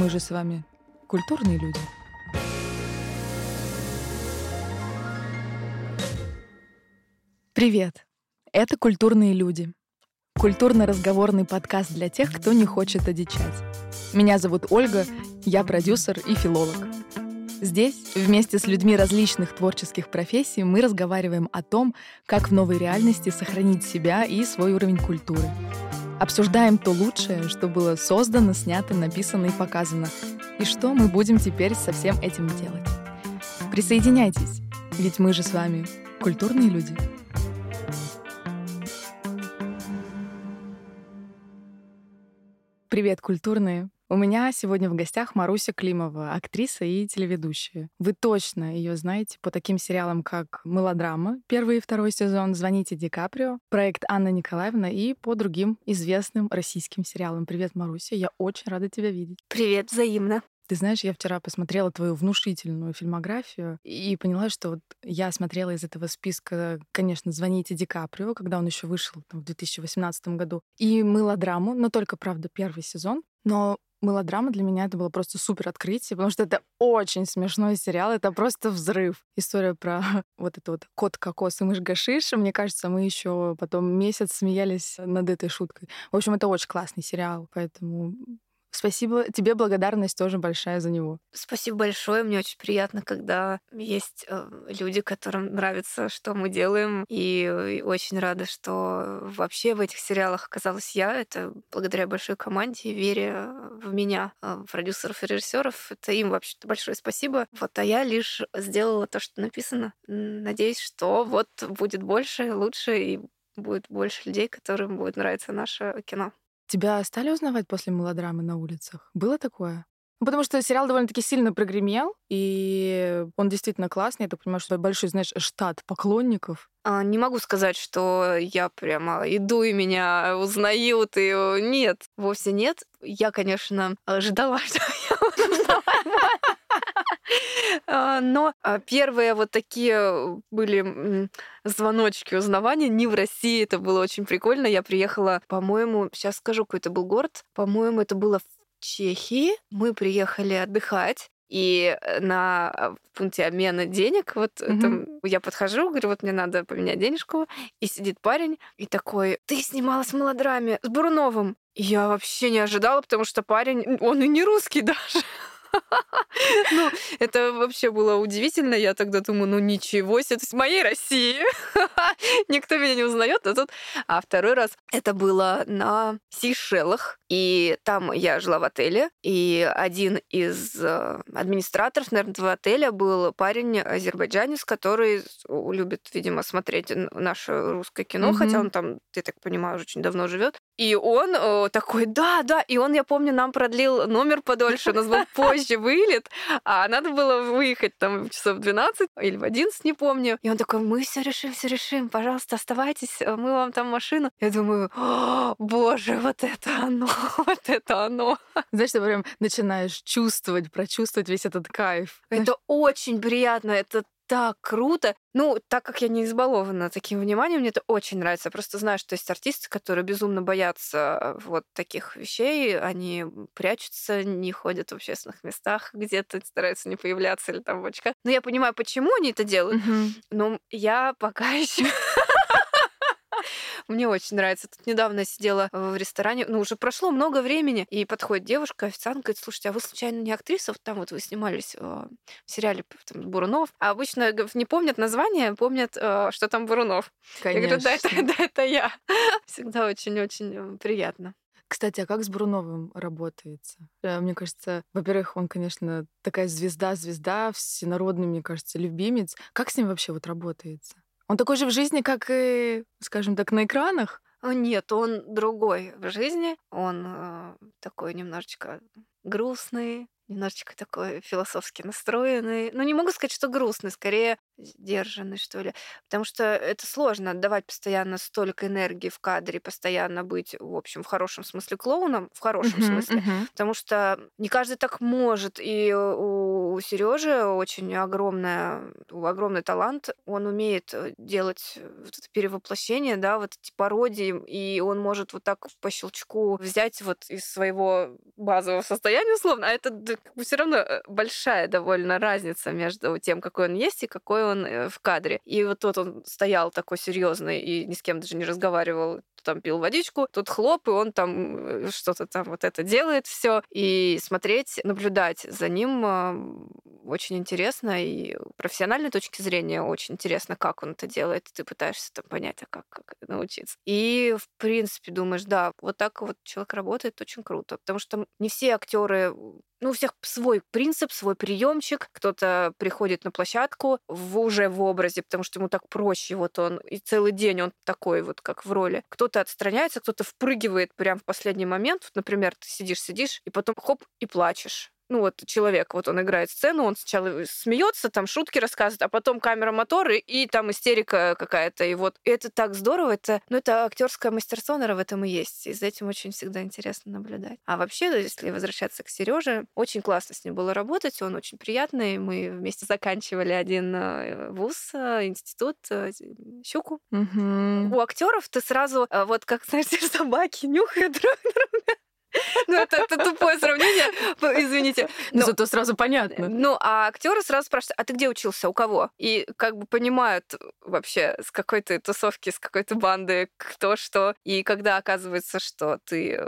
Мы же с вами культурные люди. Привет! Это «Культурные люди». Культурно-разговорный подкаст для тех, кто не хочет одичать. Меня зовут Ольга, я продюсер и филолог. Здесь, вместе с людьми различных творческих профессий, мы разговариваем о том, как в новой реальности сохранить себя и свой уровень культуры. Обсуждаем то лучшее, что было создано, снято, написано и показано, и что мы будем теперь со всем этим делать. Присоединяйтесь, ведь мы же с вами культурные люди. Привет, культурные! У меня сегодня в гостях Маруся Климова, актриса и телеведущая. Вы точно ее знаете по таким сериалам, как «Мелодрама», первый и второй сезон, «Звоните Ди Каприо», проект Анна Николаевна и по другим известным российским сериалам. Привет, Маруся, я очень рада тебя видеть. Привет, взаимно. Ты знаешь, я вчера посмотрела твою внушительную фильмографию и поняла, что вот я смотрела из этого списка, конечно, «Звоните Ди Каприо», когда он еще вышел там, в 2018 году, и «Мелодраму», но только, правда, первый сезон. Но Мелодрама для меня это было просто супер открытие, потому что это очень смешной сериал, это просто взрыв. История про вот это вот кот кокос и мышь гашиш. Мне кажется, мы еще потом месяц смеялись над этой шуткой. В общем, это очень классный сериал, поэтому Спасибо тебе, благодарность тоже большая за него. Спасибо большое. Мне очень приятно, когда есть э, люди, которым нравится, что мы делаем. И очень рада, что вообще в этих сериалах оказалась я. Это благодаря большой команде, вере в меня, э, продюсеров и режиссеров. Это им вообще большое спасибо. Вот, а я лишь сделала то, что написано. Надеюсь, что вот будет больше, лучше и будет больше людей, которым будет нравиться наше кино. Тебя стали узнавать после мелодрамы на улицах? Было такое? Ну, потому что сериал довольно-таки сильно прогремел, и он действительно классный. Я так понимаю, что большой, знаешь, штат поклонников. А, не могу сказать, что я прямо иду и меня узнают, и нет, вовсе нет. Я, конечно, ожидала, что я буду но а, первые вот такие были звоночки узнавания не в России. Это было очень прикольно. Я приехала, по-моему, сейчас скажу, какой это был город. По-моему, это было в Чехии. Мы приехали отдыхать. И на пункте обмена денег, вот mm-hmm. там, я подхожу, говорю, вот мне надо поменять денежку, и сидит парень, и такой, ты снималась в мелодраме с Буруновым. Я вообще не ожидала, потому что парень, он и не русский даже. Ну, это вообще было удивительно. Я тогда думаю, ну ничего себе, это с моей России. Никто меня не узнает, а тут... А второй раз это было на Сейшелах. И там я жила в отеле, и один из э, администраторов, наверное, этого отеля был парень азербайджанец, который любит, видимо, смотреть наше русское кино, mm-hmm. хотя он там, ты так понимаю, уже очень давно живет. И он э, такой, да, да, и он, я помню, нам продлил номер подольше, у нас был позже вылет, а надо было выехать там часов 12 или в 11, не помню. И он такой, мы все решим, все решим, пожалуйста, оставайтесь, мы вам там машину. Я думаю, боже, вот это оно. вот это оно. Знаешь, ты прям начинаешь чувствовать, прочувствовать весь этот кайф. Это очень приятно, это так круто. Ну, так как я не избалована таким вниманием, мне это очень нравится. Я просто знаю, что есть артисты, которые безумно боятся э, вот таких вещей. Они прячутся, не ходят в общественных местах, где-то стараются не появляться или там в очках. Но я понимаю, почему они это делают. Mm-hmm. Но я пока еще мне очень нравится. Тут недавно сидела в ресторане, ну, уже прошло много времени, и подходит девушка, официант, говорит, слушайте, а вы случайно не актриса? Вот там вот вы снимались э, в сериале там, Бурунов. А обычно не помнят название, помнят, э, что там Бурунов. Конечно. Я говорю, да, это, да, это я. Всегда очень-очень э, приятно. Кстати, а как с Бруновым работается? Мне кажется, во-первых, он, конечно, такая звезда-звезда, всенародный, мне кажется, любимец. Как с ним вообще вот работается? Он такой же в жизни, как и, скажем так, на экранах? Нет, он другой в жизни. Он э, такой немножечко грустный, немножечко такой философски настроенный. Ну, не могу сказать, что грустный, скорее сдержанный, что ли. Потому что это сложно отдавать постоянно столько энергии в кадре, постоянно быть, в общем, в хорошем смысле клоуном, в хорошем uh-huh, смысле. Uh-huh. Потому что не каждый так может. И у, у Сережи очень огромная, огромный талант. Он умеет э, делать вот это перевоплощение, да, вот эти пародии, и он может вот так по щелчку взять вот из своего базового состояния, условно, а это как бы все равно э, большая довольно разница между тем, какой он есть и какой он э, в кадре. И вот тот он стоял такой серьезный и ни с кем даже не разговаривал, там пил водичку, тут хлоп, и он там э, что-то там вот это делает все. И смотреть, наблюдать за ним а, очень интересно, и профессиональной точки зрения очень интересно, как он это делает. Ты пытаешься там понять, а как, как научиться. И, в принципе, думаешь, да, вот так вот человек работает очень круто. Потому что не все актеры ну, у всех свой принцип, свой приемчик. Кто-то приходит на площадку в, уже в образе, потому что ему так проще. Вот он и целый день он такой вот, как в роли. Кто-то отстраняется, кто-то впрыгивает прямо в последний момент. Вот, например, ты сидишь, сидишь, и потом хоп, и плачешь ну вот человек, вот он играет сцену, он сначала смеется, там шутки рассказывает, а потом камера моторы и там истерика какая-то. И вот это так здорово, это, ну это актерское мастерство, наверное, в этом и есть. И за этим очень всегда интересно наблюдать. А вообще, если возвращаться к Сереже, очень классно с ним было работать, он очень приятный. Мы вместе заканчивали один э, вуз, э, институт, э, щуку. Угу. У актеров ты сразу, вот как, знаешь, собаки нюхают друг друга. Ну, это, это тупое сравнение, извините. Но, Зато сразу понятно. Ну, а актеры сразу спрашивают, а ты где учился, у кого? И как бы понимают вообще с какой-то тусовки, с какой-то банды, кто что. И когда оказывается, что ты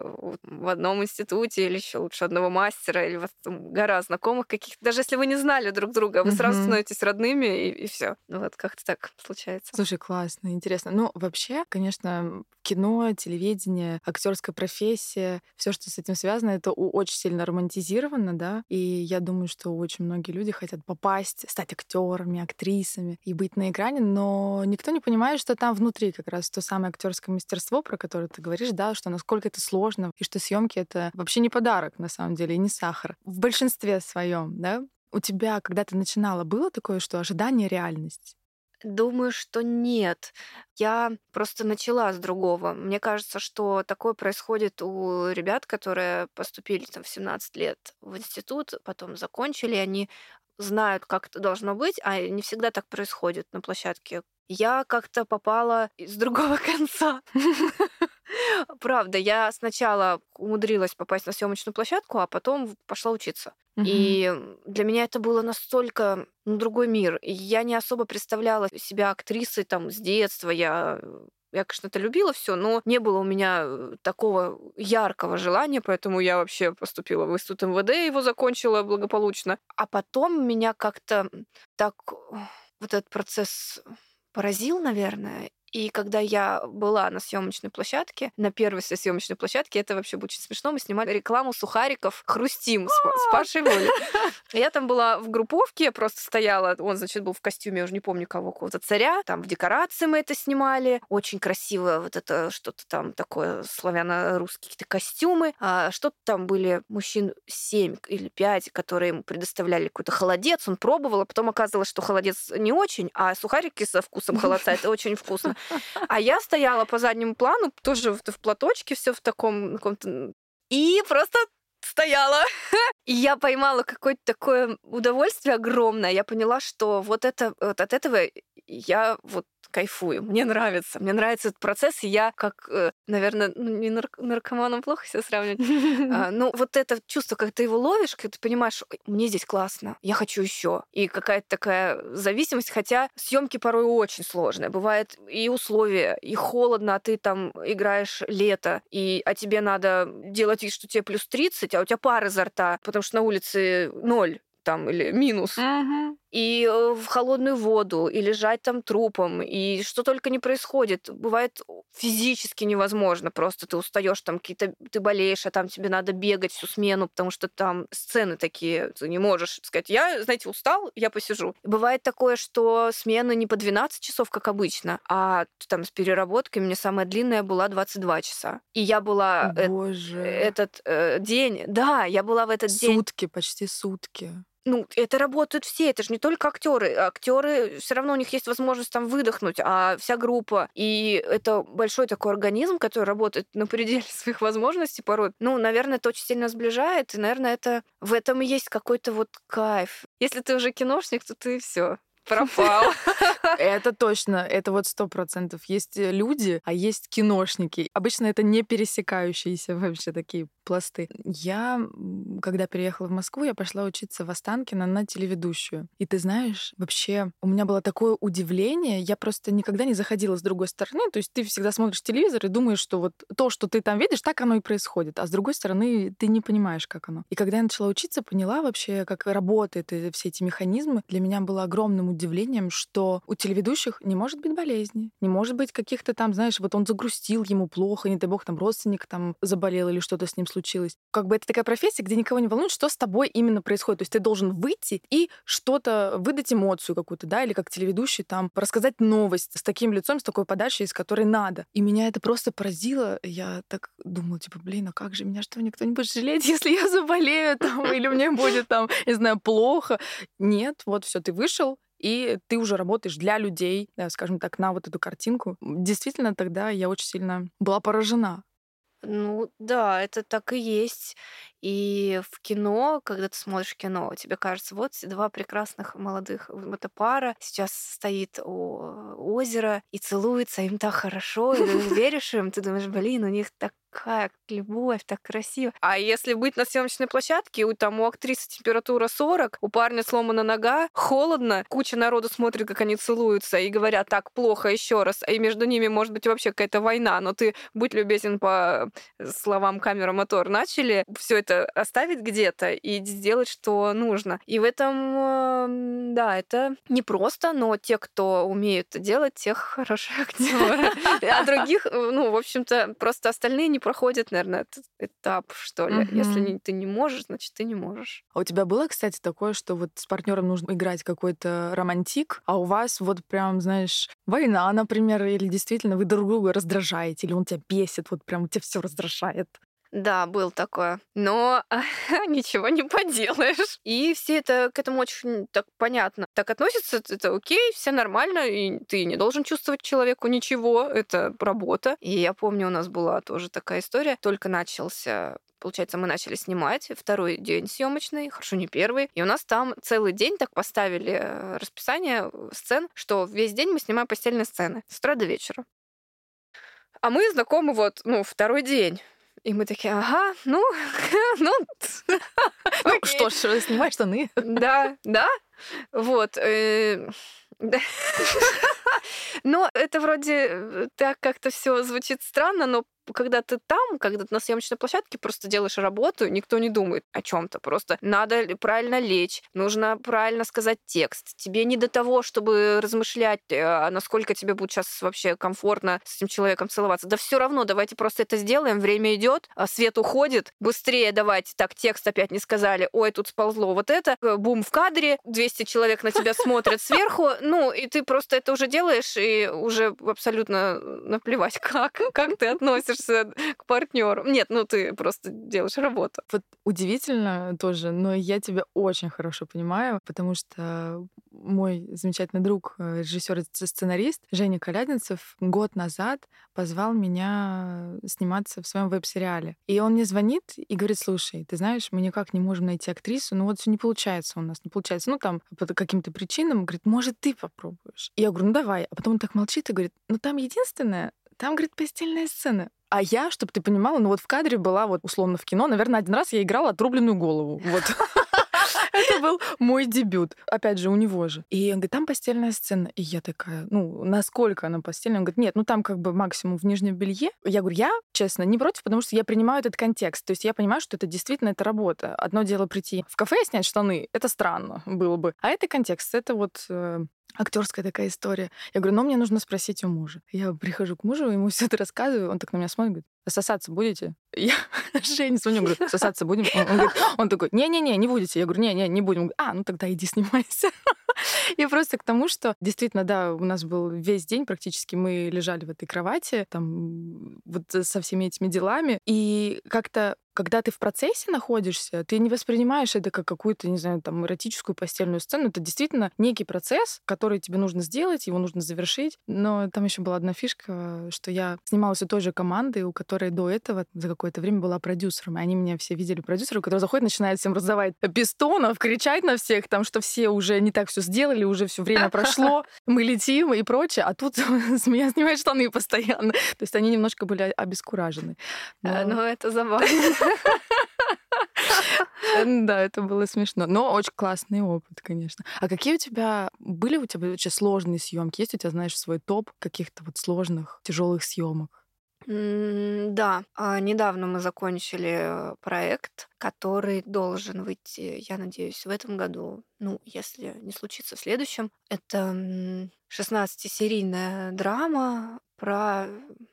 в одном институте или еще лучше одного мастера, или у вас там гора знакомых каких-то, даже если вы не знали друг друга, вы сразу становитесь родными, и, и все. Ну, вот как-то так случается. Слушай, классно, интересно. Ну, вообще, конечно, кино, телевидение, актерская профессия, все, что с этим связано, это очень сильно романтизировано, да. И я думаю, что очень многие люди хотят попасть, стать актерами, актрисами и быть на экране, но никто не понимает, что там внутри как раз то самое актерское мастерство, про которое ты говоришь, да, что насколько это сложно, и что съемки это вообще не подарок, на самом деле, и не сахар. В большинстве своем, да. У тебя, когда ты начинала, было такое, что ожидание реальность? Думаю, что нет. Я просто начала с другого. Мне кажется, что такое происходит у ребят, которые поступили там в 17 лет в институт, потом закончили, они знают, как это должно быть, а не всегда так происходит на площадке. Я как-то попала с другого конца. Правда, я сначала умудрилась попасть на съемочную площадку, а потом пошла учиться. Угу. И для меня это было настолько ну, другой мир. Я не особо представляла себя актрисой там с детства. Я я, конечно, это любила все, но не было у меня э, такого яркого желания, поэтому я вообще поступила в институт МВД, его закончила благополучно. А потом меня как-то так вот этот процесс поразил, наверное, и когда я была на съемочной площадке, на первой съемочной площадке, это вообще будет очень смешно, мы снимали рекламу сухариков «Хрустим» с, с Пашей Волей. Я там была в групповке, я просто стояла, он, значит, был в костюме, я уже не помню кого, какого-то царя, там в декорации мы это снимали, очень красиво, вот это что-то там такое славяно-русские какие-то костюмы, а что-то там были мужчин семь или пять, которые ему предоставляли какой-то холодец, он пробовал, а потом оказалось, что холодец не очень, а сухарики со вкусом холодца это очень вкусно. А я стояла по заднему плану, тоже в, в платочке, все в таком каком-то... И просто стояла. И я поймала какое-то такое удовольствие огромное. Я поняла, что вот это вот от этого я вот кайфую, мне нравится, мне нравится этот процесс, и я как, э, наверное, ну, не нарк- наркоманом плохо себя сравнивать, а, ну вот это чувство, как ты его ловишь, когда ты понимаешь, мне здесь классно, я хочу еще, и какая-то такая зависимость, хотя съемки порой очень сложные, бывает и условия, и холодно, а ты там играешь лето, и а тебе надо делать вид, что тебе плюс 30, а у тебя пар изо рта, потому что на улице ноль там или минус. Uh-huh и э, в холодную воду, и лежать там трупом, и что только не происходит. Бывает физически невозможно, просто ты устаешь, там какие-то, ты болеешь, а там тебе надо бегать всю смену, потому что там сцены такие, ты не можешь сказать, я, знаете, устал, я посижу. Бывает такое, что смена не по 12 часов, как обычно, а там с переработкой мне самая длинная была 22 часа. И я была Боже. Э- этот э, день, да, я была в этот сутки, день... Сутки, почти сутки. Ну, это работают все, это же не только актеры. Актеры все равно у них есть возможность там выдохнуть, а вся группа. И это большой такой организм, который работает на пределе своих возможностей порой. Ну, наверное, это очень сильно сближает, и, наверное, это в этом и есть какой-то вот кайф. Если ты уже киношник, то ты все пропал. Это точно, это вот сто процентов. Есть э, люди, а есть киношники. Обычно это не пересекающиеся вообще такие пласты. Я, когда переехала в Москву, я пошла учиться в Останкино на телеведущую. И ты знаешь, вообще у меня было такое удивление, я просто никогда не заходила с другой стороны. То есть ты всегда смотришь телевизор и думаешь, что вот то, что ты там видишь, так оно и происходит. А с другой стороны, ты не понимаешь, как оно. И когда я начала учиться, поняла вообще, как работают все эти механизмы. Для меня было огромным удивлением, что у телеведущих не может быть болезни, не может быть каких-то там, знаешь, вот он загрустил, ему плохо, не дай бог, там родственник там заболел или что-то с ним случилось. Как бы это такая профессия, где никого не волнует, что с тобой именно происходит. То есть ты должен выйти и что-то выдать эмоцию какую-то, да, или как телеведущий там рассказать новость с таким лицом, с такой подачей, из которой надо. И меня это просто поразило. Я так думала, типа, блин, а как же меня что, никто не будет жалеть, если я заболею там, или мне будет там, не знаю, плохо. Нет, вот все, ты вышел, и ты уже работаешь для людей, скажем так, на вот эту картинку. Действительно, тогда я очень сильно была поражена. Ну да, это так и есть. И в кино, когда ты смотришь кино, тебе кажется, вот два прекрасных молодых, эта пара сейчас стоит у озера и целуется, им так хорошо, и ты веришь им, ты думаешь, блин, у них так как любовь, так красиво. А если быть на съемочной площадке, у, там у актрисы температура 40, у парня сломана нога, холодно, куча народу смотрит, как они целуются, и говорят, так, плохо, еще раз. И между ними может быть вообще какая-то война, но ты будь любезен по словам камера мотор начали все это оставить где-то и сделать, что нужно. И в этом, да, это непросто, но те, кто умеют это делать, тех хорошие актеры. А других, ну, в общем-то, просто остальные не проходят, наверное, этот этап, что ли. Если ты не можешь, значит, ты не можешь. А у тебя было, кстати, такое, что вот с партнером нужно играть какой-то романтик, а у вас вот прям, знаешь, война, например, или действительно вы друг друга раздражаете, или он тебя бесит, вот прям тебя все раздражает? Да, был такое. Но ничего не поделаешь. И все это к этому очень так понятно. Так относятся, это окей, все нормально, и ты не должен чувствовать человеку ничего, это работа. И я помню, у нас была тоже такая история. Только начался Получается, мы начали снимать второй день съемочный, хорошо, не первый. И у нас там целый день так поставили э, расписание сцен, что весь день мы снимаем постельные сцены с утра до вечера. А мы знакомы вот, ну, второй день. И мы такие, ага, ну, ну, ну что ж, снимай штаны. Да, да, вот. Э, но это вроде э, так как-то все звучит странно, но когда ты там, когда ты на съемочной площадке просто делаешь работу, никто не думает о чем-то. Просто надо правильно лечь, нужно правильно сказать текст. Тебе не до того, чтобы размышлять, а насколько тебе будет сейчас вообще комфортно с этим человеком целоваться. Да все равно, давайте просто это сделаем. Время идет, а свет уходит. Быстрее давайте. Так, текст опять не сказали. Ой, тут сползло вот это. Э, бум в кадре. 200 человек на тебя смотрят сверху. Ну, и ты просто это уже делаешь, и уже абсолютно наплевать, как, как ты относишься относишься к партнеру. Нет, ну ты просто делаешь работу. Вот удивительно тоже, но я тебя очень хорошо понимаю, потому что мой замечательный друг, э, режиссер и сценарист Женя Колядинцев год назад позвал меня сниматься в своем веб-сериале. И он мне звонит и говорит, слушай, ты знаешь, мы никак не можем найти актрису, ну вот все не получается у нас, не получается. Ну там по каким-то причинам, говорит, может, ты попробуешь. И я говорю, ну давай. А потом он так молчит и говорит, ну там единственное, там, говорит, постельная сцена. А я, чтобы ты понимала, ну вот в кадре была вот условно в кино, наверное, один раз я играла отрубленную голову. Вот. Это был мой дебют. Опять же, у него же. И он говорит, там постельная сцена. И я такая, ну, насколько она постельная? Он говорит, нет, ну там как бы максимум в нижнем белье. Я говорю, я, честно, не против, потому что я принимаю этот контекст. То есть я понимаю, что это действительно это работа. Одно дело прийти в кафе и снять штаны. Это странно было бы. А это контекст. Это вот э, актерская такая история. Я говорю, ну, мне нужно спросить у мужа. Я прихожу к мужу, ему все это рассказываю, он так на меня смотрит, говорит, сосаться будете? Я Жене звоню, говорю, сосаться будем? Он, он, говорит, он такой, не-не-не, не будете. Я говорю, не-не, не будем. А, ну тогда иди снимайся. И просто к тому, что действительно, да, у нас был весь день практически мы лежали в этой кровати, там вот со всеми этими делами. И как-то когда ты в процессе находишься, ты не воспринимаешь это как какую-то, не знаю, там, эротическую постельную сцену. Это действительно некий процесс, который тебе нужно сделать, его нужно завершить. Но там еще была одна фишка, что я снималась у той же команды, у которой до этого за какое-то время была продюсером. И они меня все видели продюсером, который заходит, начинает всем раздавать пистонов, кричать на всех, там, что все уже не так все сделали, уже все время прошло, мы летим и прочее. А тут с меня снимают штаны постоянно. То есть они немножко были обескуражены. Но... Ну, это забавно. Да, это было смешно. Но очень классный опыт, конечно. А какие у тебя были у тебя вообще сложные съемки? Есть у тебя, знаешь, свой топ каких-то вот сложных, тяжелых съемок? Да, а, недавно мы закончили проект, который должен выйти, я надеюсь, в этом году, ну, если не случится в следующем. Это 16-серийная драма про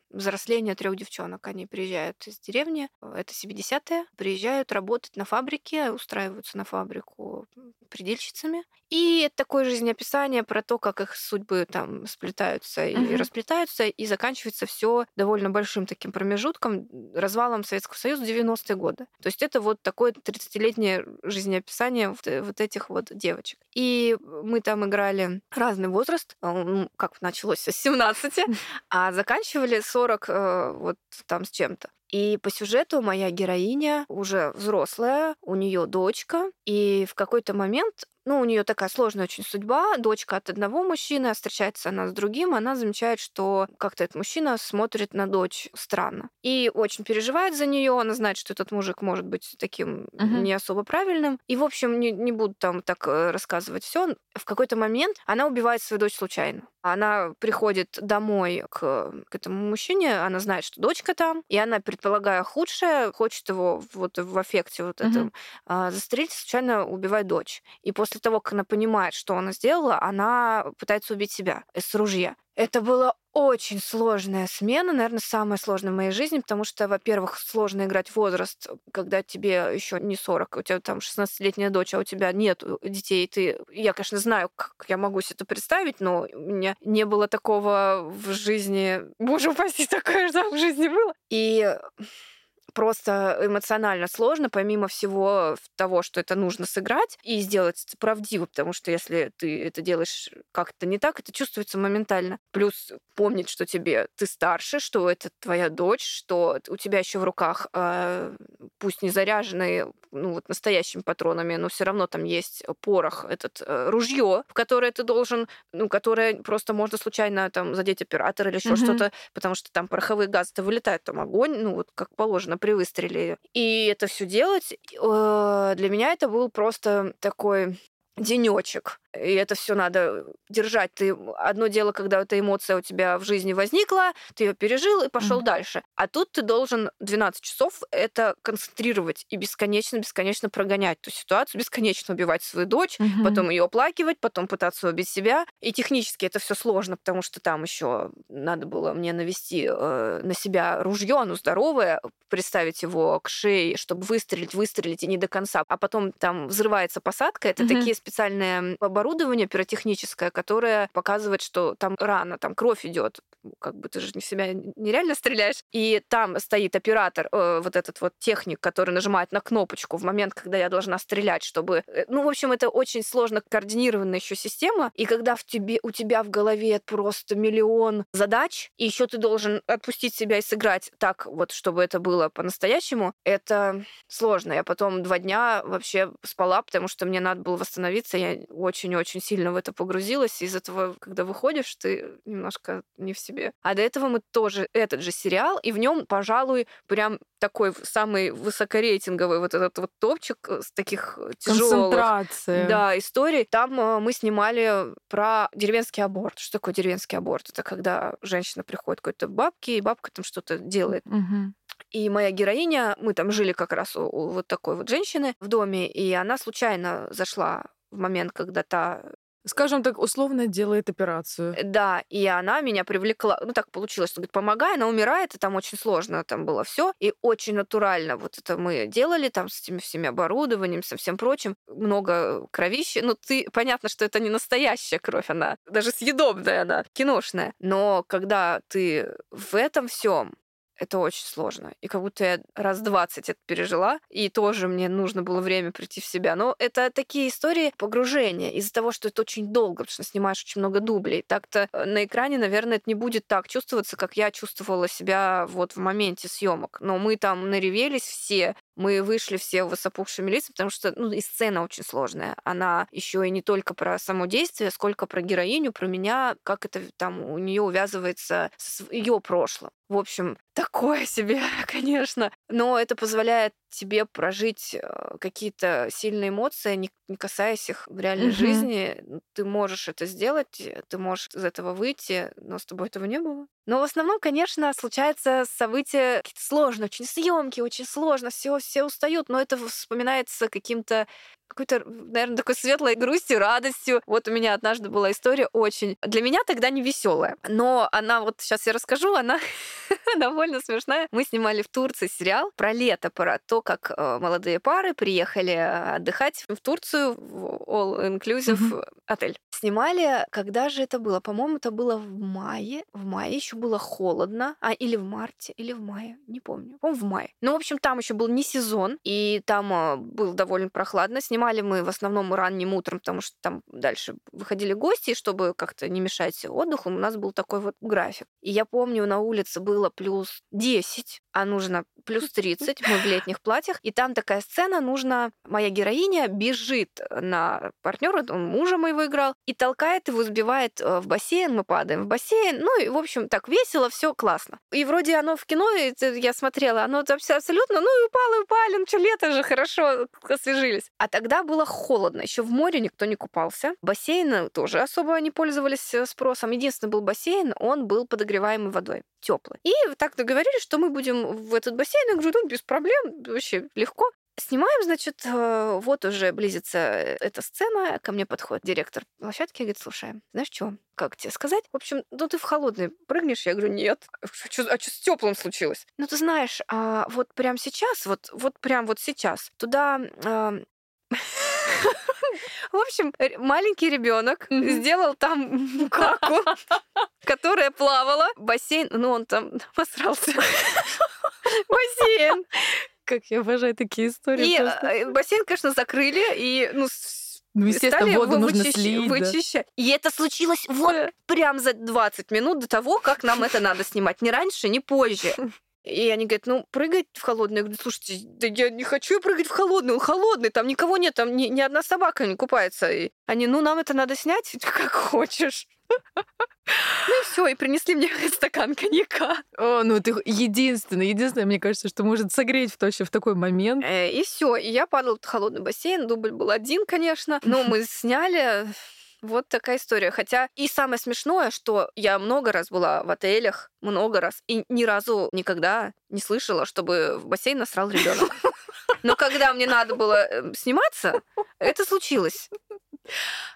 взросление трех девчонок. Они приезжают из деревни, это 70-е, приезжают работать на фабрике, устраиваются на фабрику предельщицами. И это такое жизнеописание про то, как их судьбы там сплетаются и uh-huh. расплетаются, и заканчивается все довольно большим таким промежутком, развалом Советского Союза 90-е годы. То есть это вот такое 30-летнее жизнеописание вот, вот этих вот девочек. И мы там играли разный возраст, как началось с 17, а заканчивали с 40 э, вот там с чем-то. И по сюжету моя героиня уже взрослая, у нее дочка, и в какой-то момент ну, у нее такая сложная очень судьба. Дочка от одного мужчины, а встречается она с другим. Она замечает, что как-то этот мужчина смотрит на дочь странно. И очень переживает за нее. Она знает, что этот мужик может быть таким uh-huh. не особо правильным. И, в общем, не, не буду там так э, рассказывать все. В какой-то момент она убивает свою дочь случайно. Она приходит домой к, к этому мужчине, она знает, что дочка там, и она, предполагая худшее, хочет его вот в аффекте вот этом а, застрелить, случайно убивает дочь. И после после того, как она понимает, что она сделала, она пытается убить себя из ружья. Это было очень сложная смена, наверное, самая сложная в моей жизни, потому что, во-первых, сложно играть возраст, когда тебе еще не 40, у тебя там 16-летняя дочь, а у тебя нет детей. Ты... Я, конечно, знаю, как я могу себе это представить, но у меня не было такого в жизни. Боже упаси, такое же в жизни было. И просто эмоционально сложно, помимо всего того, что это нужно сыграть и сделать правдиво, потому что если ты это делаешь как-то не так, это чувствуется моментально. Плюс помнить, что тебе ты старше, что это твоя дочь, что у тебя еще в руках, э, пусть не заряженные ну, вот настоящими патронами, но все равно там есть порох, этот э, ружье, в которое ты должен, ну, которое просто можно случайно там задеть оператора или еще mm-hmm. что-то, потому что там пороховые газы-то вылетают, там огонь, ну, вот как положено при выстреле. И это все делать, э, для меня это был просто такой денечек. И это все надо держать. Ты одно дело, когда эта эмоция у тебя в жизни возникла, ты ее пережил и пошел mm-hmm. дальше. А тут ты должен 12 часов это концентрировать и бесконечно, бесконечно прогонять ту ситуацию, бесконечно убивать свою дочь, mm-hmm. потом ее оплакивать, потом пытаться убить себя. И технически это все сложно, потому что там еще надо было мне навести э, на себя ружье, оно здоровое, представить его к шее, чтобы выстрелить, выстрелить и не до конца. А потом там взрывается посадка. Это mm-hmm. такие специальные оборудование пиротехническое, которое показывает, что там рано, там кровь идет. Как бы ты же не себя нереально стреляешь. И там стоит оператор, э, вот этот вот техник, который нажимает на кнопочку в момент, когда я должна стрелять, чтобы... Э, ну, в общем, это очень сложно координированная еще система. И когда в тебе, у тебя в голове просто миллион задач, и еще ты должен отпустить себя и сыграть так, вот, чтобы это было по-настоящему, это сложно. Я потом два дня вообще спала, потому что мне надо было восстановиться. Я очень очень-очень сильно в это погрузилась. Из этого, когда выходишь, ты немножко не в себе. А до этого мы тоже этот же сериал, и в нем, пожалуй, прям такой самый высокорейтинговый вот этот вот топчик э, с таких тяжелых да, историй. Там э, мы снимали про деревенский аборт. Что такое деревенский аборт? Это когда женщина приходит к какой-то бабке, и бабка там что-то делает. Угу. И моя героиня, мы там жили как раз у, у вот такой вот женщины в доме, и она случайно зашла в момент, когда та скажем так, условно делает операцию. Да, и она меня привлекла. Ну, так получилось, что говорит, помогай, она умирает, и там очень сложно там было все. И очень натурально вот это мы делали там с этими всеми оборудованием, со всем прочим. Много кровищи. Ну, ты, понятно, что это не настоящая кровь, она даже съедобная она, киношная. Но когда ты в этом всем это очень сложно. И как будто я раз 20 это пережила, и тоже мне нужно было время прийти в себя. Но это такие истории погружения из-за того, что это очень долго, потому что снимаешь очень много дублей. Так-то э, на экране, наверное, это не будет так чувствоваться, как я чувствовала себя вот в моменте съемок. Но мы там наревелись все, мы вышли все в высопухшими лицами, потому что ну, и сцена очень сложная. Она еще и не только про само действие, сколько про героиню, про меня, как это там у нее увязывается с ее прошлым. В общем, такое себе, конечно. Но это позволяет тебе прожить э, какие-то сильные эмоции, не, не касаясь их в реальной mm-hmm. жизни. Ты можешь это сделать, ты можешь из этого выйти, но с тобой этого не было. Но в основном, конечно, случается события какие-то сложные, очень съемки, очень сложно, все, все устают, но это вспоминается каким-то какой-то, наверное, такой светлой грустью, радостью. Вот у меня однажды была история очень... Для меня тогда не веселая, но она вот сейчас я расскажу, она довольно смешная. Мы снимали в Турции сериал про лето, про то, как э, молодые пары приехали отдыхать в Турцию в all-inclusive отель. Снимали, когда же это было? По-моему, это было в мае. В мае еще было холодно. А, или в марте, или в мае. Не помню. По-моему, в мае. Ну, в общем, там еще был не сезон, и там э, было довольно прохладно. Снимали мы в основном ранним утром, потому что там дальше выходили гости, и чтобы как-то не мешать отдыху, у нас был такой вот график. И я помню, на улице было плюс 10, а нужно плюс 30, мы в летних платьях, и там такая сцена, нужно, моя героиня бежит на партнера, он мужа моего играл, и толкает его, сбивает э, в бассейн, мы падаем в бассейн, ну и, в общем, так весело, все классно. И вроде оно в кино, я смотрела, оно абсолютно, ну и упало, и упали, ну что, лето же, хорошо, освежились. А тогда было холодно, еще в море никто не купался, бассейны тоже особо не пользовались э, спросом, единственный был бассейн, он был подогреваемый водой теплый. И так договорились, что мы будем в этот бассейн. Я говорю, ну, без проблем, вообще легко. Снимаем, значит, э, вот уже близится э, эта сцена, ко мне подходит директор площадки и говорит, слушай, знаешь что, как тебе сказать? В общем, ну ты в холодный прыгнешь? Я говорю, нет. А что а с теплым случилось? Ну ты знаешь, а вот прямо сейчас, вот, вот прям вот сейчас, туда а, В общем, маленький ребенок сделал там каку, которая плавала. Бассейн, ну он там посрался. Бассейн. Как я обожаю такие истории. И э, бассейн, конечно, закрыли, и ну, ну, естественно, воду нужно вычищ... слить. Вычищать. Да. И это случилось вот прям за 20 минут до того, как нам это надо снимать. Не раньше, не позже. И они говорят, ну, прыгать в холодный. Я говорю, слушайте, да я не хочу прыгать в холодный, он холодный, там никого нет, там ни, ни одна собака не купается. И они, ну, нам это надо снять, как хочешь. Ну и все, и принесли мне стакан коньяка. О, ну ты единственный, единственное, мне кажется, что может согреть в точно в такой момент. Э, и все, и я падала в холодный бассейн, дубль был один, конечно, но мы сняли, вот такая история. Хотя и самое смешное, что я много раз была в отелях, много раз, и ни разу никогда не слышала, чтобы в бассейн насрал ребенок. Но когда мне надо было э, сниматься, это случилось.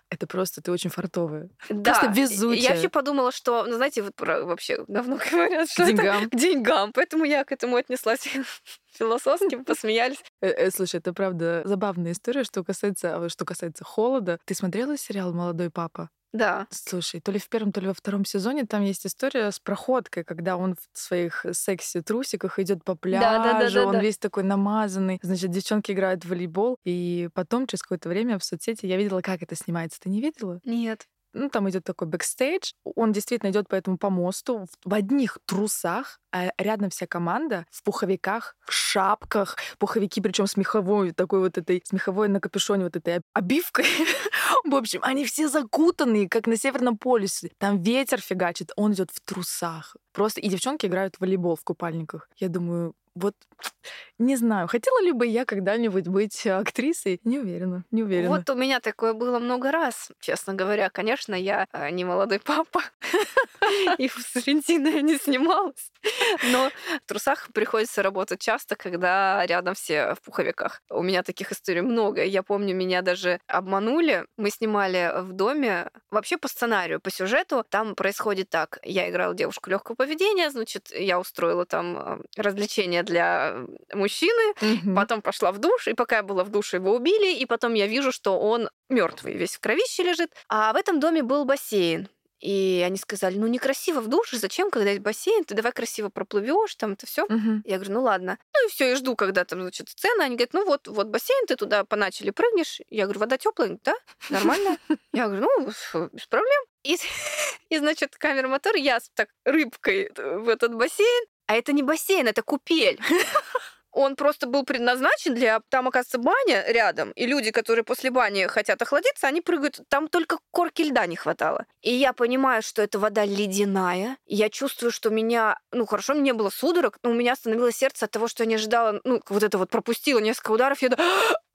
Это просто ты очень фартовая. Да. Просто везучая. Я вообще подумала, что, ну, знаете, вот про, вообще давно говорят, что к деньгам. Это к деньгам. Поэтому я к этому отнеслась философски, посмеялись. Э, э, слушай, это правда забавная история, что касается, а, что касается холода. Ты смотрела сериал «Молодой папа»? Да. Слушай, то ли в первом, то ли во втором сезоне там есть история с проходкой, когда он в своих секси-трусиках идет по пляжу, да, да, да, да, он да. весь такой намазанный. Значит, девчонки играют в волейбол, и потом, через какое-то время в соцсети я видела, как это снимается. Ты не видела? Нет ну, там идет такой бэкстейдж, он действительно идет по этому помосту в одних трусах, а рядом вся команда в пуховиках, шапках, пуховики, причем с меховой, такой вот этой, с меховой на капюшоне вот этой обивкой. В общем, они все закутанные, как на Северном полюсе. Там ветер фигачит, он идет в трусах. Просто и девчонки играют в волейбол в купальниках. Я думаю, Вот не знаю, хотела ли бы я когда-нибудь быть актрисой? Не уверена, не уверена. Вот у меня такое было много раз, честно говоря. Конечно, я э, не молодой папа, и с Аргентиной не снималась. Но в трусах приходится работать часто, когда рядом все в пуховиках. У меня таких историй много. Я помню, меня даже обманули. Мы снимали в доме вообще по сценарию, по сюжету. Там происходит так. Я играла девушку легкого поведения, значит, я устроила там э, для мужчины, Мгм. потом пошла в душ, и пока я была в душе, его убили, и потом я вижу, что он мертвый, весь в кровище лежит. А в этом доме был бассейн. И они сказали, ну некрасиво в душе, зачем, когда есть бассейн, ты давай красиво проплывешь, там это все. Мгм. Я говорю, ну ладно. Ну и все, и жду, когда там, значит, сцена. Они говорят, ну вот, вот бассейн, ты туда по начали прыгнешь. Я говорю, вода теплая, да? Нормально. Я говорю, ну, без проблем. И, и значит, камера мотор, я с так рыбкой в этот бассейн. А это не бассейн, это купель. Он просто был предназначен для... Там, оказывается, баня рядом, и люди, которые после бани хотят охладиться, они прыгают. Там только корки льда не хватало. И я понимаю, что эта вода ледяная. Я чувствую, что меня... Ну, хорошо, мне было судорог, но у меня остановилось сердце от того, что я не ожидала... Ну, вот это вот пропустила несколько ударов. Я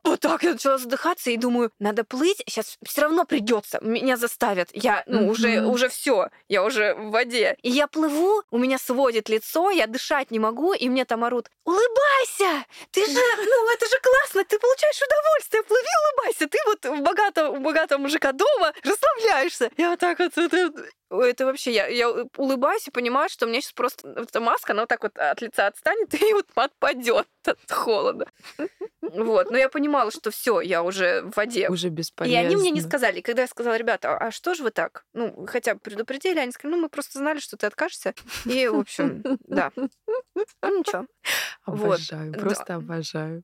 вот так я начала задыхаться и думаю, надо плыть, сейчас все равно придется, меня заставят, я, ну, Мгм. уже, уже все, я уже в воде. И я плыву, у меня сводит лицо, я дышать не могу, и мне там орут, улыбайся, ты же, ну, это же классно, ты получаешь удовольствие, плыви, улыбайся, ты вот в богатом, у богатого мужика дома расслабляешься. Я вот так вот, это, это вообще, я, я улыбаюсь и понимаю, что мне сейчас просто эта маска, она вот так вот от лица отстанет и вот отпадет от холода. Вот, но я понимала, что все, я уже в воде. Уже И бесполезно. они мне не сказали. И когда я сказала, ребята, а что же вы так? Ну, хотя бы предупредили, они сказали, ну, мы просто знали, что ты откажешься. И, в общем, да. Ну, ничего. Вот, Обожаю, да. просто обожаю.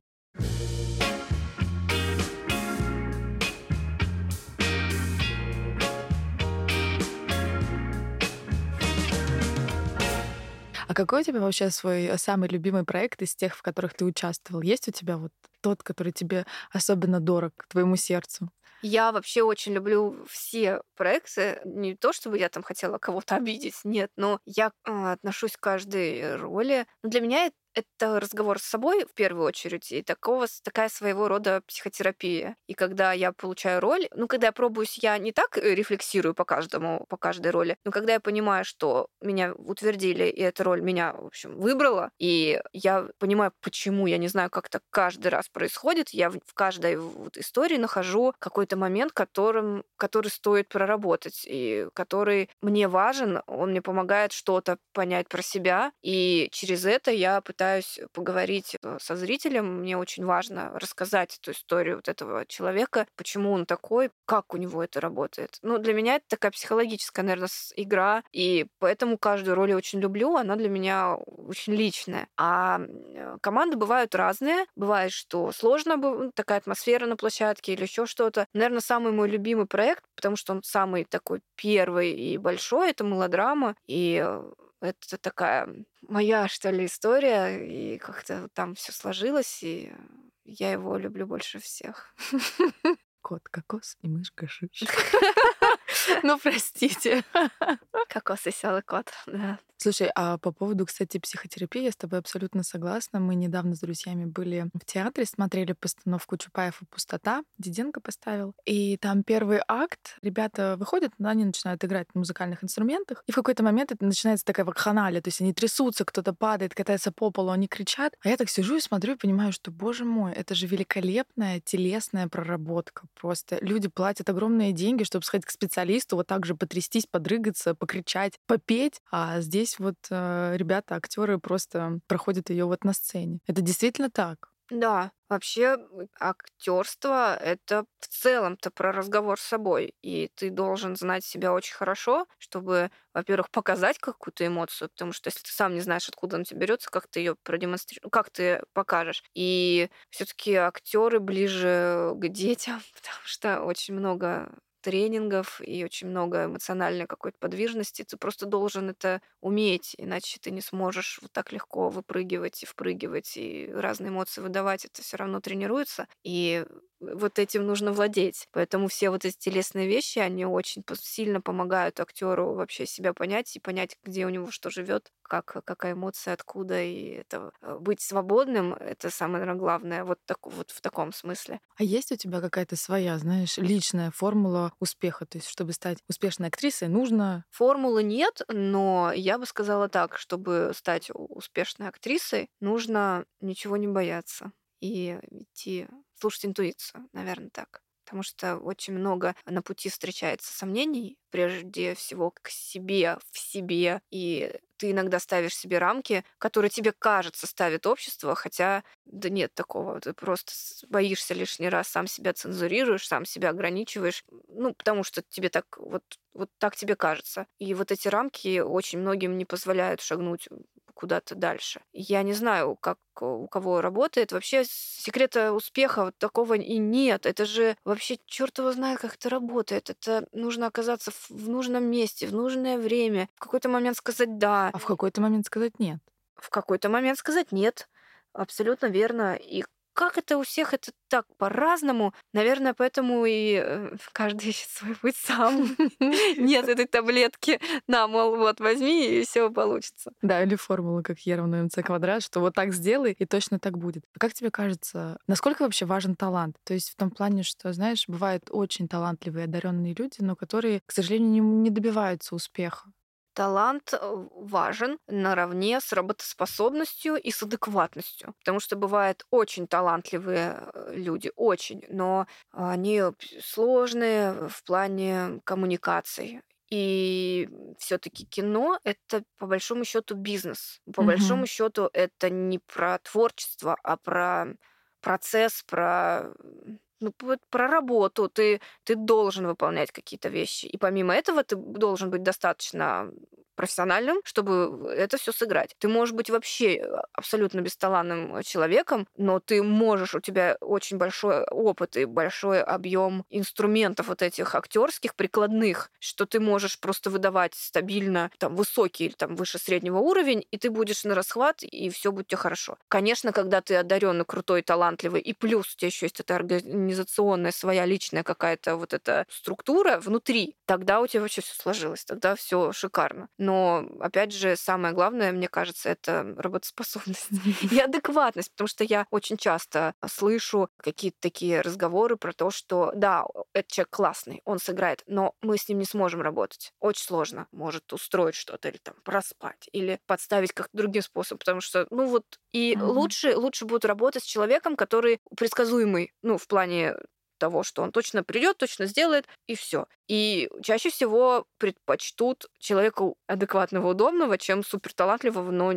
Какой у тебя вообще свой э, самый любимый проект из тех, в которых ты участвовал? Есть у тебя вот тот, который тебе особенно дорог, твоему сердцу? Я вообще очень люблю все проекты. Не то, чтобы я там хотела кого-то обидеть, нет, но я а, отношусь к каждой роли. Но для меня это это разговор с собой в первую очередь, и такого, такая своего рода психотерапия. И когда я получаю роль, ну, когда я пробуюсь, я не так э, рефлексирую по каждому, по каждой роли, но когда я понимаю, что меня утвердили, и эта роль меня, в общем, выбрала, и я понимаю, почему, я не знаю, как это каждый раз происходит, я в каждой вот истории нахожу какой-то момент, которым, который стоит проработать, и который мне важен, он мне помогает что-то понять про себя, и через это я пытаюсь поговорить э, со зрителем. Мне очень важно рассказать эту историю вот этого человека, почему он такой, как у него это работает. Ну, для меня это такая психологическая, наверное, игра, и поэтому каждую роль я очень люблю, она для меня очень личная. А команды бывают разные. Бывает, что сложно, ну, такая атмосфера на площадке или еще что-то. Наверное, самый мой любимый проект, потому что он самый такой первый и большой, это мелодрама. И э, это такая моя, что ли, история, и как-то там все сложилось, и я его люблю больше всех. Кот, кокос и мышка шиш. Ну, простите. Кокос и веселый кот, да. Слушай, а по поводу, кстати, психотерапии, я с тобой абсолютно согласна. Мы недавно с друзьями были в театре, смотрели постановку Чапаев и пустота. Диденко поставил. И там первый акт. Ребята выходят, но они начинают играть на музыкальных инструментах. И в какой-то момент это начинается такая вакханалия. То есть они трясутся, кто-то падает, катается по полу, они кричат. А я так сижу и смотрю и понимаю, что, боже мой, это же великолепная телесная проработка. Просто люди платят огромные деньги, чтобы сходить к специалисту, вот так же потрястись, подрыгаться, покричать, попеть. А здесь вот э, ребята, актеры просто проходят ее вот на сцене. Это действительно так. Да, вообще актерство это в целом-то про разговор с собой. И ты должен знать себя очень хорошо, чтобы, во-первых, показать какую-то эмоцию, потому что если ты сам не знаешь, откуда она тебе берется, как ты ее продемонстрируешь, как ты покажешь. И все-таки актеры ближе к детям, потому что очень много тренингов и очень много эмоциональной какой-то подвижности. Ты просто должен это уметь, иначе ты не сможешь вот так легко выпрыгивать и впрыгивать и разные эмоции выдавать. Это все равно тренируется. И вот этим нужно владеть. Поэтому все вот эти телесные вещи, они очень сильно помогают актеру вообще себя понять и понять, где у него что живет, как, какая эмоция, откуда, и это э, быть свободным, это самое наверное, главное, вот, так, вот в таком смысле. А есть у тебя какая-то своя, знаешь, личная формула успеха? То есть, чтобы стать успешной актрисой, нужно... Формулы нет, но я бы сказала так, чтобы стать успешной актрисой, нужно ничего не бояться и идти слушать интуицию, наверное, так. Потому что очень много на пути встречается сомнений, прежде всего к себе, в себе. И ты иногда ставишь себе рамки, которые тебе кажется ставит общество, хотя да нет такого. Ты просто боишься лишний раз, сам себя цензурируешь, сам себя ограничиваешь. Ну, потому что тебе так вот, вот так тебе кажется. И вот эти рамки очень многим не позволяют шагнуть куда-то дальше. Я не знаю, как у кого работает. Вообще секрета успеха вот такого и нет. Это же вообще черт его знает, как это работает. Это нужно оказаться в нужном месте, в нужное время, в какой-то момент сказать «да». А в какой-то момент сказать «нет». В какой-то момент сказать «нет». Абсолютно верно. И как это у всех это так по-разному. Наверное, поэтому и э, каждый ищет свой путь сам. Нет этой таблетки. На, мол, вот возьми, и все получится. Да, или формула, как Е равно МЦ квадрат, что вот так сделай, и точно так будет. А как тебе кажется, насколько вообще важен талант? То есть в том плане, что, знаешь, бывают очень талантливые, одаренные люди, но которые, к сожалению, не добиваются успеха талант э, важен наравне с работоспособностью и с адекватностью. Потому что бывают очень талантливые э, люди, очень, но они сложные в плане коммуникаций. И все-таки кино это по большому счету бизнес. По угу. большому счету это не про творчество, а про процесс, про ну, про работу, ты, ты должен выполнять какие-то вещи. И помимо этого ты должен быть достаточно профессиональным, чтобы это все сыграть. Ты можешь быть вообще э, абсолютно бесталанным человеком, но ты можешь, у тебя очень большой опыт и большой объем инструментов вот этих актерских, прикладных, что ты можешь просто выдавать стабильно там высокий или там выше среднего уровень, и ты будешь на расхват, и все будет тебе хорошо. Конечно, когда ты одаренный, крутой, талантливый, и плюс у тебя еще есть эта организационная своя личная какая-то вот эта структура внутри, тогда у тебя вообще все сложилось, тогда все шикарно. Но, опять же, самое главное, мне кажется, это работоспособность и адекватность, потому что я очень часто слышу какие-то такие разговоры про то, что да, этот человек классный, он сыграет, но мы с ним не сможем работать. Очень сложно. Может устроить что-то или там проспать, или подставить как-то другим способом, потому что, ну вот, и mm-hmm. лучше, лучше будут работать с человеком, который предсказуемый, ну, в плане того, что он точно придет, точно сделает, и все. И чаще всего предпочтут человека адекватного, удобного, чем суперталантливого, но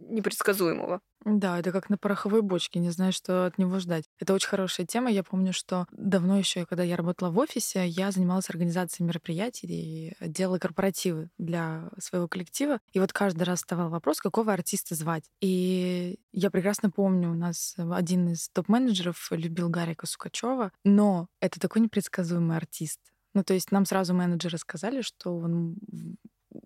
непредсказуемого. Да, это как на пороховой бочке, не знаю, что от него ждать. Это очень хорошая тема. Я помню, что давно еще, когда я работала в офисе, я занималась организацией мероприятий и делала корпоративы для своего коллектива. И вот каждый раз вставал вопрос, какого артиста звать. И я прекрасно помню, у нас один из топ-менеджеров любил Гарика Сукачева, но это такой непредсказуемый артист. Ну, то есть нам сразу менеджеры сказали, что он,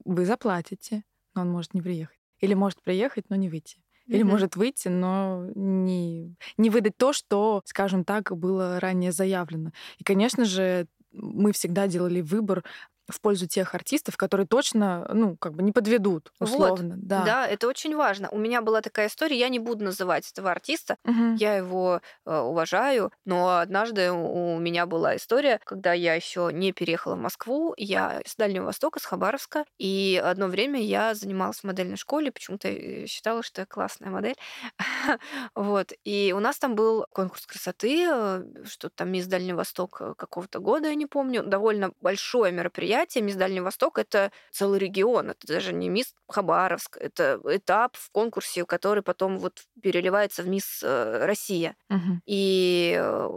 вы заплатите, но он может не приехать. Или может приехать, но не выйти. Или mm-hmm. может выйти, но не, не выдать то, что, скажем так, было ранее заявлено. И, конечно же, мы всегда делали выбор в пользу тех артистов, которые точно, ну, как бы не подведут, условно. Вот. Да. да, это очень важно. У меня была такая история, я не буду называть этого артиста, угу. я его э, уважаю, но однажды у меня была история, когда я еще не переехала в Москву, я из Дальнего Востока, с Хабаровска, и одно время я занималась в модельной школе, почему-то считала, что я классная модель. вот. И у нас там был конкурс красоты, э, что-то там из Дальнего Востока какого-то года, я не помню, довольно большое мероприятие, мероприятие «Мисс Дальний Восток» — это целый регион, это даже не «Мисс Хабаровск», это этап в конкурсе, который потом вот переливается в «Мисс э, Россия». Угу. И э,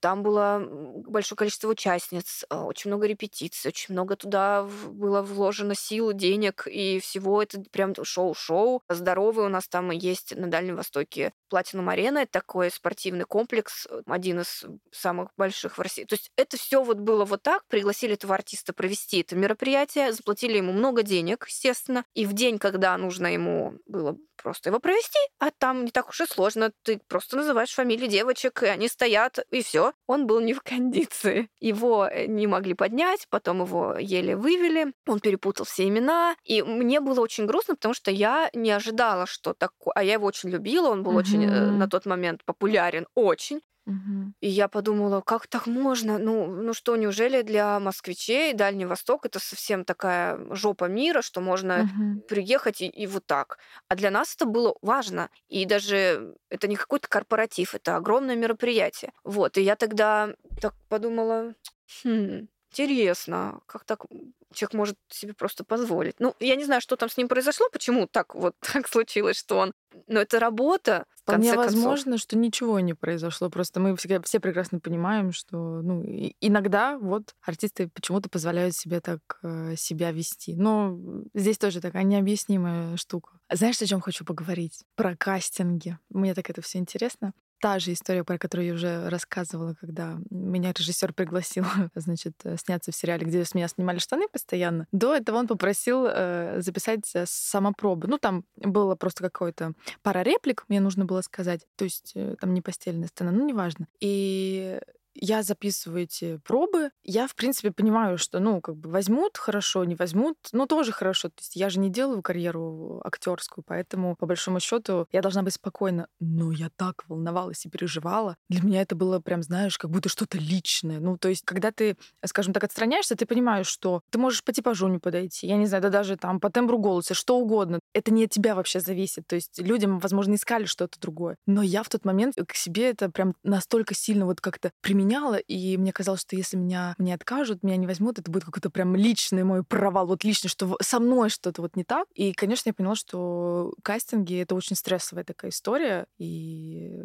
там было большое количество участниц, э, очень много репетиций, очень много туда было вложено сил, денег и всего. Это прям шоу-шоу. Здоровый у нас там есть на Дальнем Востоке Платинум Арена. Это такой спортивный комплекс, один из самых больших в России. То есть это все вот было вот так. Пригласили этого артиста провести это мероприятие, заплатили ему много денег, естественно. И в день, когда нужно ему было просто его провести, а там не так уж и сложно. Ты просто называешь фамилии девочек, и они стоят, и все. Он был не в кондиции. Его э, не могли поднять, потом его еле вывели. Он перепутал все имена. И мне было очень грустно, потому что я не ожидала, что такое. А я его очень любила, он был mm-hmm. очень э, на тот момент популярен, очень. Угу. И я подумала, как так можно? Ну, ну что, неужели для москвичей Дальний Восток это совсем такая жопа мира, что можно угу. приехать и, и вот так? А для нас это было важно. И даже это не какой-то корпоратив, это огромное мероприятие. Вот, и я тогда так подумала, хм, интересно, как так человек может себе просто позволить. Ну, я не знаю, что там с ним произошло, почему так вот так случилось, что он... Но это работа, Вполне возможно, что ничего не произошло. Просто мы все, все прекрасно понимаем, что ну, иногда вот артисты почему-то позволяют себе так э, себя вести. Но здесь тоже такая необъяснимая штука. Знаешь, о чем хочу поговорить? Про кастинги. Мне так это все интересно та же история, про которую я уже рассказывала, когда меня режиссер пригласил, значит, э, сняться в сериале, где с меня снимали штаны постоянно. До этого он попросил э, записать э, самопробы. Ну, там было просто какое-то пара реплик, мне нужно было сказать. То есть э, там не постельная сцена, ну, неважно. И я записываю эти пробы, я, в принципе, понимаю, что, ну, как бы возьмут хорошо, не возьмут, ну, тоже хорошо. То есть я же не делаю карьеру актерскую, поэтому, по большому счету, я должна быть спокойна. Но я так волновалась и переживала. Для меня это было прям, знаешь, как будто что-то личное. Ну, то есть, когда ты, скажем так, отстраняешься, ты понимаешь, что ты можешь по типажу не подойти, я не знаю, да даже там по тембру голоса, что угодно. Это не от тебя вообще зависит. То есть людям, возможно, искали что-то другое. Но я в тот момент к себе это прям настолько сильно вот как-то применила применяла, и мне казалось, что если меня не откажут, меня не возьмут, это будет какой-то прям личный мой провал, вот лично, что со мной что-то вот не так. И, конечно, я поняла, что кастинги — это очень стрессовая такая история, и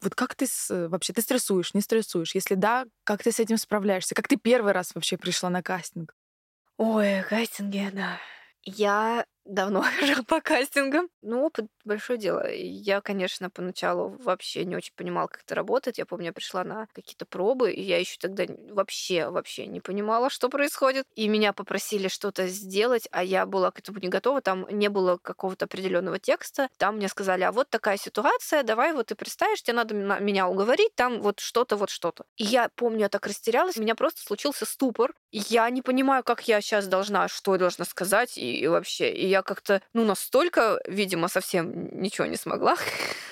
вот как ты с... вообще, ты стрессуешь, не стрессуешь? Если да, как ты с этим справляешься? Как ты первый раз вообще пришла на кастинг? Ой, кастинги, да. Я давно хожу по кастингам. Ну, опыт — большое дело. Я, конечно, поначалу вообще не очень понимала, как это работает. Я помню, я пришла на какие-то пробы, и я еще тогда вообще, вообще не понимала, что происходит. И меня попросили что-то сделать, а я была к этому не готова. Там не было какого-то определенного текста. Там мне сказали, а вот такая ситуация, давай вот ты представишь, тебе надо меня уговорить, там вот что-то, вот что-то. И я помню, я так растерялась, у меня просто случился ступор. Я не понимаю, как я сейчас должна, что я должна сказать, и, и вообще. И я как-то, ну, настолько, видимо, совсем ничего не смогла.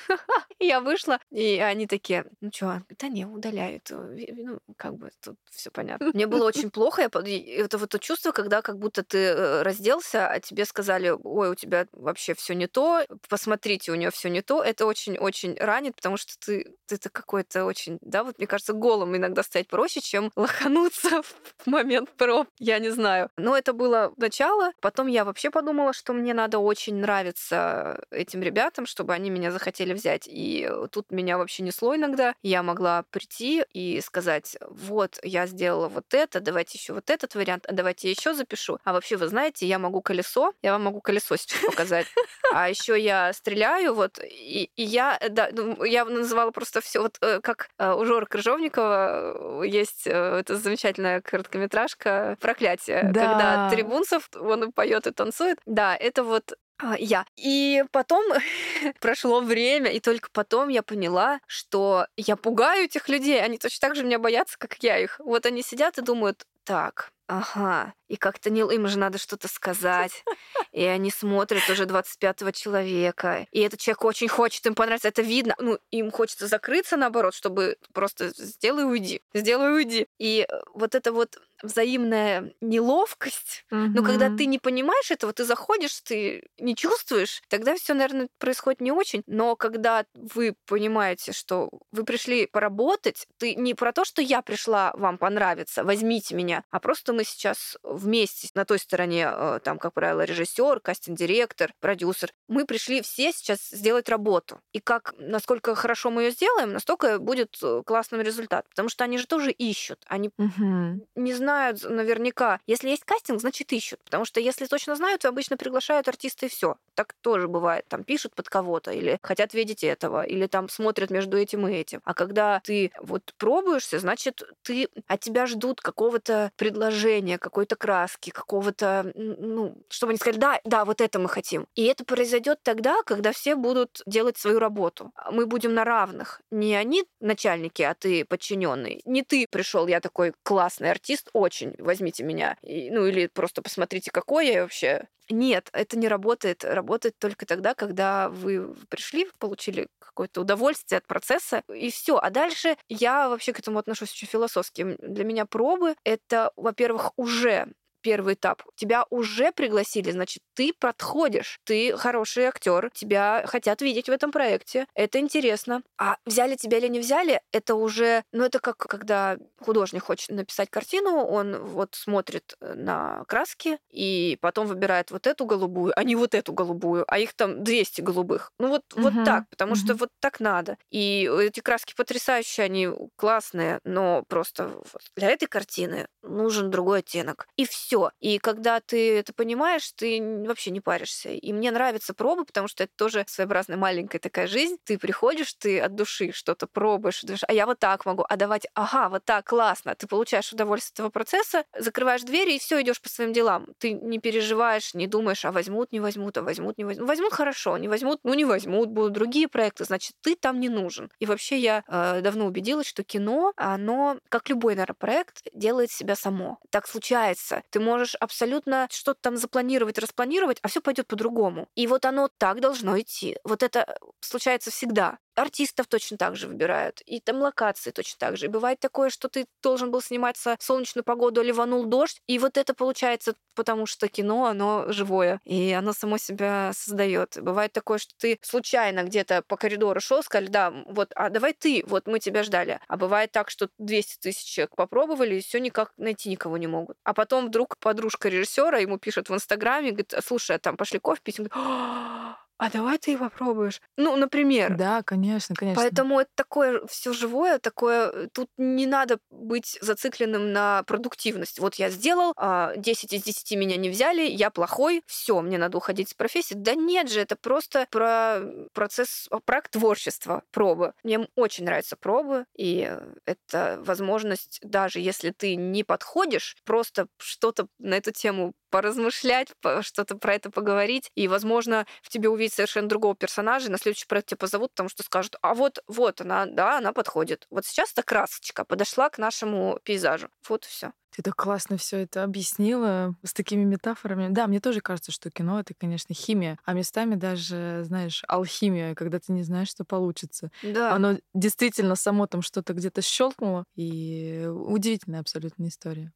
Я вышла, и они такие, ну что, да не, удаляют. Ну, как бы тут все понятно. Мне было очень плохо. Это вот то чувство, когда как будто ты э, разделся, а тебе сказали, ой, у тебя вообще все не то, посмотрите, у нее все не то. Это очень-очень ранит, потому что ты, ты это какой-то очень, да, вот мне кажется, голым иногда стоять проще, чем лохануться в момент проб. Я не знаю. Но это было начало. Потом я вообще подумала, что мне надо очень нравиться этим ребятам, чтобы они меня захотели взять. И тут меня вообще несло иногда. Я могла прийти и сказать, вот, я сделала вот это, давайте еще вот этот вариант, а давайте еще запишу. А вообще, вы знаете, я могу колесо, я вам могу колесо сейчас показать. А еще я стреляю, вот, и, и я, да, ну, я называла просто все, вот э, как э, у Жора Крыжовникова э, есть эта замечательная короткометражка «Проклятие», да. когда Трибунцев, он поет и танцует. Да, это вот я. И потом прошло время, и только потом я поняла, что я пугаю этих людей. Они точно так же меня боятся, как я их. Вот они сидят и думают, так, ага, и как-то не, им же надо что-то сказать. И они смотрят уже 25-го человека. И этот человек очень хочет им понравиться. Это видно. Ну, им хочется закрыться, наоборот, чтобы просто сделай уйди. Сделай уйди. И э, вот это вот взаимная неловкость. Mm-hmm. Но когда ты не понимаешь этого, ты заходишь, ты не чувствуешь, тогда все, наверное, происходит не очень. Но когда вы понимаете, что вы пришли поработать, ты не про то, что я пришла вам понравиться, возьмите меня, а просто мы сейчас вместе на той стороне, э, там, как правило, режиссер, кастинг-директор, продюсер. Мы пришли все сейчас сделать работу. И как, насколько хорошо мы ее сделаем, настолько будет э, классным результат. Потому что они же тоже ищут. Они угу. не знают наверняка. Если есть кастинг, значит ищут. Потому что если точно знают, то обычно приглашают артиста и все. Так тоже бывает. Там пишут под кого-то или хотят видеть этого, или там смотрят между этим и этим. А когда ты вот пробуешься, значит, ты от тебя ждут какого-то предложения изображения, какой-то краски, какого-то, ну, чтобы они сказали, да, да, вот это мы хотим. И это произойдет тогда, когда все будут делать свою работу. Мы будем на равных. Не они начальники, а ты подчиненный. Не ты пришел, я такой классный артист, очень, возьмите меня. И, ну, или просто посмотрите, какой я вообще. Нет, это не работает. Работает только тогда, когда вы пришли, получили какое-то удовольствие от процесса, и все. А дальше я вообще к этому отношусь очень философски. Для меня пробы — это, во-первых, уже первый этап. Тебя уже пригласили, значит, ты подходишь, ты хороший актер, тебя хотят видеть в этом проекте, это интересно. А взяли тебя или не взяли, это уже, ну это как когда художник хочет написать картину, он вот смотрит э, на краски и потом выбирает вот эту голубую, а не вот эту голубую, а их там 200 голубых. Ну вот, угу. вот так, потому угу. что вот так надо. И эти краски потрясающие, они классные, но просто для этой картины нужен другой оттенок. И все все. И когда ты это понимаешь, ты вообще не паришься. И мне нравятся пробы, потому что это тоже своеобразная маленькая такая жизнь. Ты приходишь, ты от души что-то пробуешь, думаешь, а я вот так могу, а давать, ага, вот так, классно. Ты получаешь удовольствие от этого процесса, закрываешь двери и все, идешь по своим делам. Ты не переживаешь, не думаешь, а возьмут, не возьмут, а возьмут, не возьмут. Возьмут хорошо, не возьмут, ну не возьмут, будут другие проекты, значит, ты там не нужен. И вообще я э, давно убедилась, что кино, оно, как любой, наверное, проект, делает себя само. Так случается. Ты можешь абсолютно что-то там запланировать, распланировать, а все пойдет по-другому. И вот оно так должно идти. Вот это случается всегда артистов точно так же выбирают, и там локации точно так же. И бывает такое, что ты должен был сниматься в солнечную погоду, а ливанул дождь, и вот это получается потому что кино, оно живое, и оно само себя создает. Бывает такое, что ты случайно где-то по коридору шел, сказали, да, вот, а давай ты, вот мы тебя ждали. А бывает так, что 200 тысяч человек попробовали, и все никак найти никого не могут. А потом вдруг подружка режиссера ему пишет в Инстаграме, говорит, слушай, а там пошли кофе пить. Он говорит, а давай ты попробуешь. Ну, например. Да, конечно, конечно. Поэтому это такое все живое, такое... Э, тут не надо быть зацикленным на продуктивность. Вот я сделал, 10 а, из 10 меня не взяли, я плохой, все, мне надо уходить с профессии. Да нет же, это просто про процесс, а, про творчества, пробы. Мне очень нравятся пробы, и это возможность, даже если ты не подходишь, просто что-то на эту тему поразмышлять, что-то про это поговорить, и, возможно, в тебе увидеть совершенно другого персонажа, и на следующий проект тебя позовут, потому что скажут, а вот, вот она, да, она подходит. Вот сейчас эта красочка подошла к нашему пейзажу. Вот и все. Ты так классно все это объяснила с такими метафорами. Да, мне тоже кажется, что кино это, конечно, химия, а местами даже, знаешь, алхимия, когда ты не знаешь, что получится. Да. Оно действительно само там что-то где-то щелкнуло, и удивительная абсолютно история.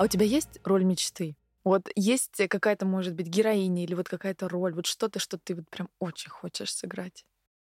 А у тебя есть роль мечты? Вот есть какая-то, может быть, героиня или вот какая-то роль, вот что-то, что ты вот прям очень хочешь сыграть?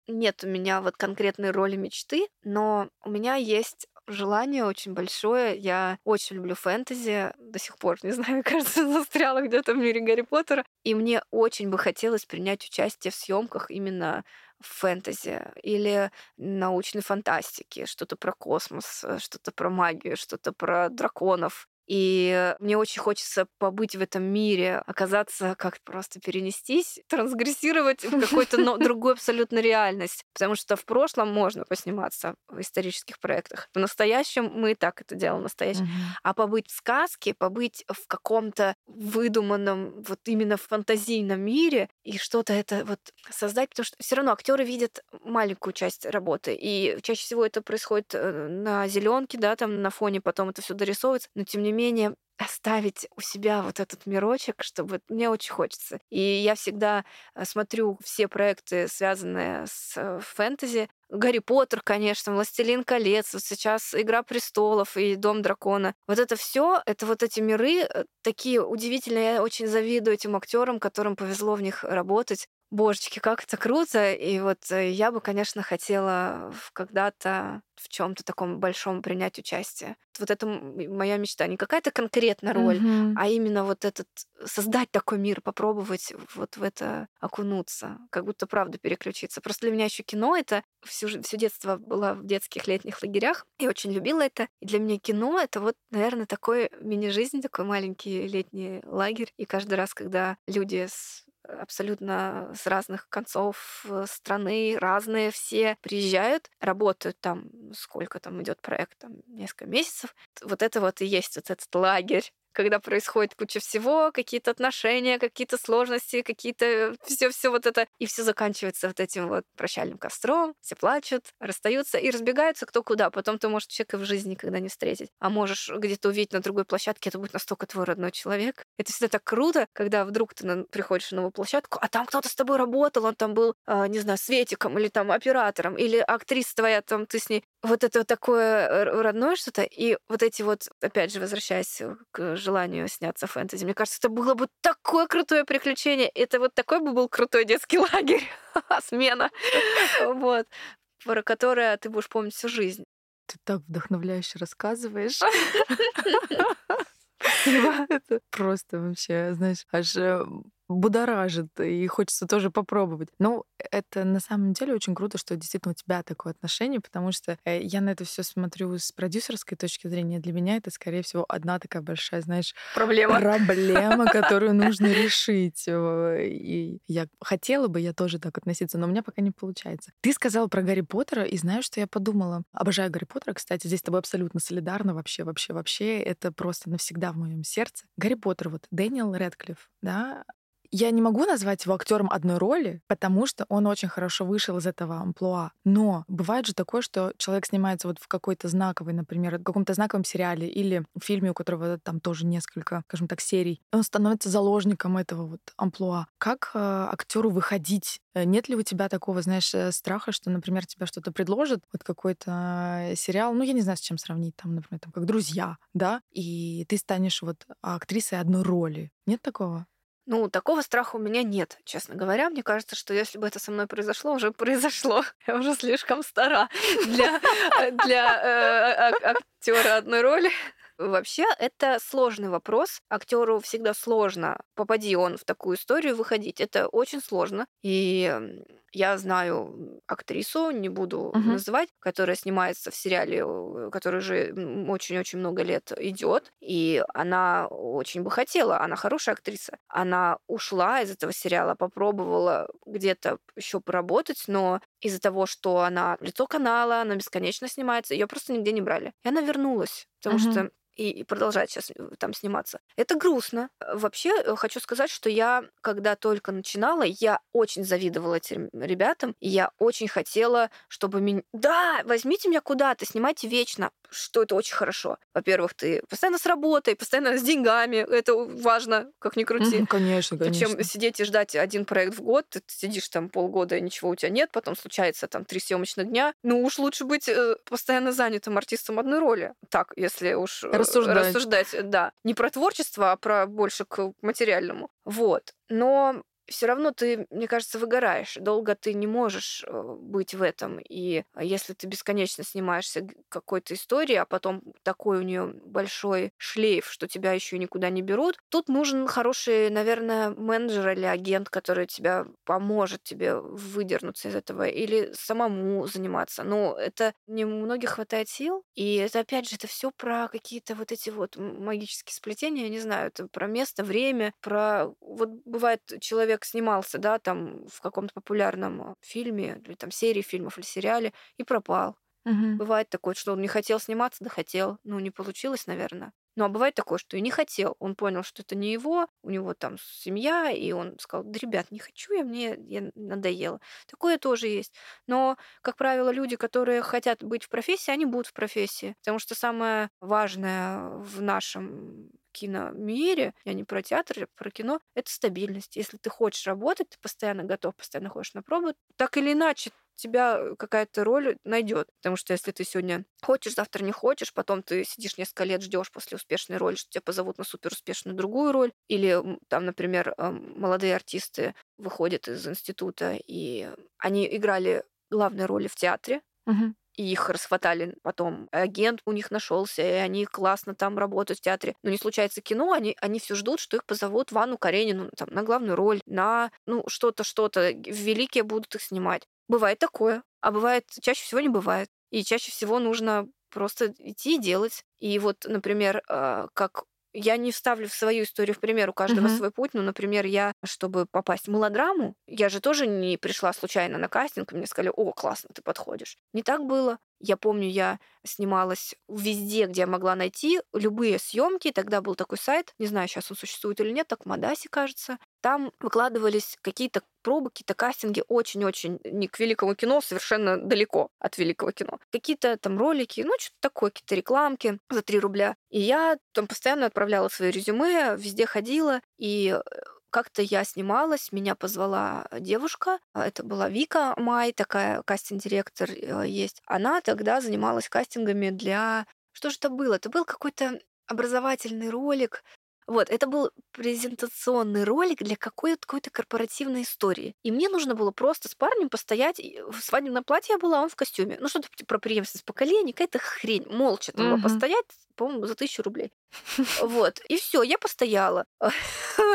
Нет у меня вот конкретной роли мечты, но у меня есть желание очень большое. Я очень люблю фэнтези. До сих пор, не знаю, кажется, застряла где-то в мире Гарри Поттера. И мне очень бы хотелось принять участие в съемках именно фэнтези или научной фантастике, что-то про космос, э, что-то про магию, что-то про драконов. И мне очень хочется побыть в этом мире, оказаться, как просто перенестись, трансгрессировать в какую-то другую абсолютно реальность. Потому что в прошлом можно посниматься в исторических проектах. В настоящем мы и так это делаем, настоящем. Mm-hmm. А побыть в сказке, побыть в каком-то выдуманном, вот именно в фантазийном мире и что-то это вот создать, потому что все равно актеры видят маленькую часть работы. И чаще всего это происходит э, на зеленке, да, там на фоне, потом это все дорисовывается. Но тем не менее, менее оставить у себя вот этот мирочек, чтобы мне очень хочется. И я всегда э, смотрю все проекты, связанные с э, фэнтези. Гарри Поттер, конечно, Властелин колец, вот сейчас Игра престолов и Дом дракона. Вот это все, это вот эти миры э, такие удивительные. Я очень завидую этим актерам, которым повезло в них работать. Божечки, как это круто! И вот я бы, конечно, хотела когда-то в чем-то таком большом принять участие. Вот это моя мечта. Не какая-то конкретная роль, mm-hmm. а именно вот этот создать такой мир, попробовать вот в это окунуться, как будто правда переключиться. Просто для меня еще кино это всю, все детство было в детских летних лагерях. Я очень любила это. И для меня кино это вот, наверное, такой мини-жизнь, такой маленький летний лагерь. И каждый раз, когда люди с абсолютно с разных концов э, страны, разные все приезжают, работают там, сколько там идет проект, там несколько месяцев. Вот это вот и есть вот этот лагерь когда происходит куча всего, какие-то отношения, какие-то сложности, какие-то все-все вот это, и все заканчивается вот этим вот прощальным костром, все плачут, расстаются и разбегаются кто куда. Потом ты, можешь человека в жизни никогда не встретить, а можешь где-то увидеть на другой площадке, это будет настолько твой родной человек. Это всегда так круто, когда вдруг ты приходишь на новую площадку, а там кто-то с тобой работал, он там был, э, не знаю, светиком или там оператором, или актриса твоя, там ты с ней. Вот это вот такое родное что-то, и вот эти вот, опять же, возвращаясь к желанию сняться фэнтези. Мне кажется, это было бы такое крутое приключение. Это вот такой бы был крутой детский лагерь. Смена. Вот. Про которое ты будешь помнить всю жизнь. Ты так вдохновляюще рассказываешь. Просто вообще, знаешь, аж э, будоражит, и хочется тоже попробовать. Ну, это на самом деле очень круто, что действительно у тебя такое отношение, потому что э, я на это все смотрю с продюсерской точки зрения. Для меня это, скорее всего, одна такая большая, знаешь, проблема, проблема которую нужно решить. И я хотела бы я тоже так относиться, но у меня пока не получается. Ты сказала про Гарри Поттера, и знаешь, что я подумала? Обожаю Гарри Поттера, кстати, здесь с тобой абсолютно солидарна вообще, вообще, вообще. Это просто навсегда в моем сердце. Гарри Поттер, вот Дэниел Редклифф, да, я не могу назвать его актером одной роли, потому что он очень хорошо вышел из этого амплуа. Но бывает же такое, что человек снимается вот в какой-то знаковой, например, в каком-то знаковом сериале или фильме, у которого там тоже несколько, скажем так, серий. Он становится заложником этого вот амплуа. Как э, актеру выходить? Э, нет ли у тебя такого, знаешь, э, страха, что, например, тебя что-то предложат, вот какой-то сериал, ну, я не знаю, с чем сравнить, там, например, там, как «Друзья», да, и ты станешь вот актрисой одной роли. Нет такого? Ну, такого страха у меня нет, честно говоря. Мне кажется, что если бы это со мной произошло, уже произошло. Я уже слишком стара для, для э, актера одной роли. Вообще, это сложный вопрос. Актеру всегда сложно, попади он в такую историю, выходить. Это очень сложно. И я знаю актрису, не буду uh-huh. называть, которая снимается в сериале, который уже очень-очень много лет идет, и она очень бы хотела, она хорошая актриса. Она ушла из этого сериала, попробовала где-то еще поработать, но из-за того, что она лицо канала, она бесконечно снимается, ее просто нигде не брали. И она вернулась, потому uh-huh. что и, продолжать сейчас э, там сниматься. Это грустно. Вообще, э, хочу сказать, что я, когда только начинала, я очень завидовала этим ребятам, и я очень хотела, чтобы меня... Да, возьмите меня куда-то, снимайте вечно, что это очень хорошо. Во-первых, ты постоянно с работой, постоянно с деньгами, это важно, как ни крути. Mm, конечно, конечно. Чем сидеть и ждать один проект в год, ты сидишь там полгода, и ничего у тебя нет, потом случается там три съемочных дня. Ну уж лучше быть э, постоянно занятым артистом одной роли. Так, если уж рассуждать. рассуждать, да. Не про творчество, а про больше к материальному. Вот. Но все равно ты, мне кажется, выгораешь. Долго ты не можешь э, быть в этом. И если ты бесконечно снимаешься какой-то истории, а потом такой у нее большой шлейф, что тебя еще никуда не берут, тут нужен хороший, наверное, менеджер или агент, который тебя поможет тебе выдернуться из этого или самому заниматься. Но это не у многих хватает сил. И это, опять же, это все про какие-то вот эти вот магические сплетения, я не знаю, это про место, время, про... Вот бывает человек человек снимался, да, там в каком-то популярном фильме, или там серии фильмов или сериале, и пропал. Угу. Бывает такое, что он не хотел сниматься, да хотел. Ну, не получилось, наверное. Ну, а бывает такое, что и не хотел. Он понял, что это не его, у него там семья, и он сказал, да, ребят, не хочу я, мне я надоело. Такое тоже есть. Но, как правило, люди, которые хотят быть в профессии, они будут в профессии. Потому что самое важное в нашем киномире, я не про театр, я про кино, это стабильность. Если ты хочешь работать, ты постоянно готов, постоянно ходишь на пробу, так или иначе тебя какая-то роль найдет. Потому что если ты сегодня хочешь, завтра не хочешь, потом ты сидишь несколько лет, ждешь после успешной роли, что тебя позовут на супер успешную другую роль. Или там, например, молодые артисты выходят из института, и они играли главные роли в театре, угу и их расхватали потом. Агент у них нашелся, и они классно там работают в театре. Но не случается кино, они, они все ждут, что их позовут в Анну Каренину там, на главную роль, на ну что-то, что-то. Великие будут их снимать. Бывает такое, а бывает, чаще всего не бывает. И чаще всего нужно просто идти и делать. И вот, например, а, как я не вставлю в свою историю в пример, у каждого Мгм. свой путь. Ну, например, я, чтобы попасть в мелодраму, я же тоже не пришла случайно на кастинг, и мне сказали, о, классно, ты подходишь. Не так было. Я помню, я снималась везде, где я могла найти любые съемки. Тогда был такой сайт, не знаю, сейчас он существует или нет, так в Мадасе, кажется. Там выкладывались какие-то пробы, какие-то кастинги очень-очень не к великому кино, совершенно далеко от великого кино. Какие-то там ролики, ну, что-то такое, какие-то рекламки за 3 рубля. И я там постоянно отправляла свои резюме, везде ходила, и э, как-то я снималась, меня позвала девушка, а, это была Вика Май, такая кастинг-директор э, есть. Она тогда занималась кастингами для... Что же это было? Это был какой-то образовательный ролик, вот, это был презентационный ролик для какой-то какой-то корпоративной истории. И мне нужно было просто с парнем постоять. В свадебном платье я была, а он в костюме. Ну, что-то про преемственность поколений, какая-то хрень. Молча там Мгм. постоять, по-моему, за тысячу рублей. Вот. И все, я постояла.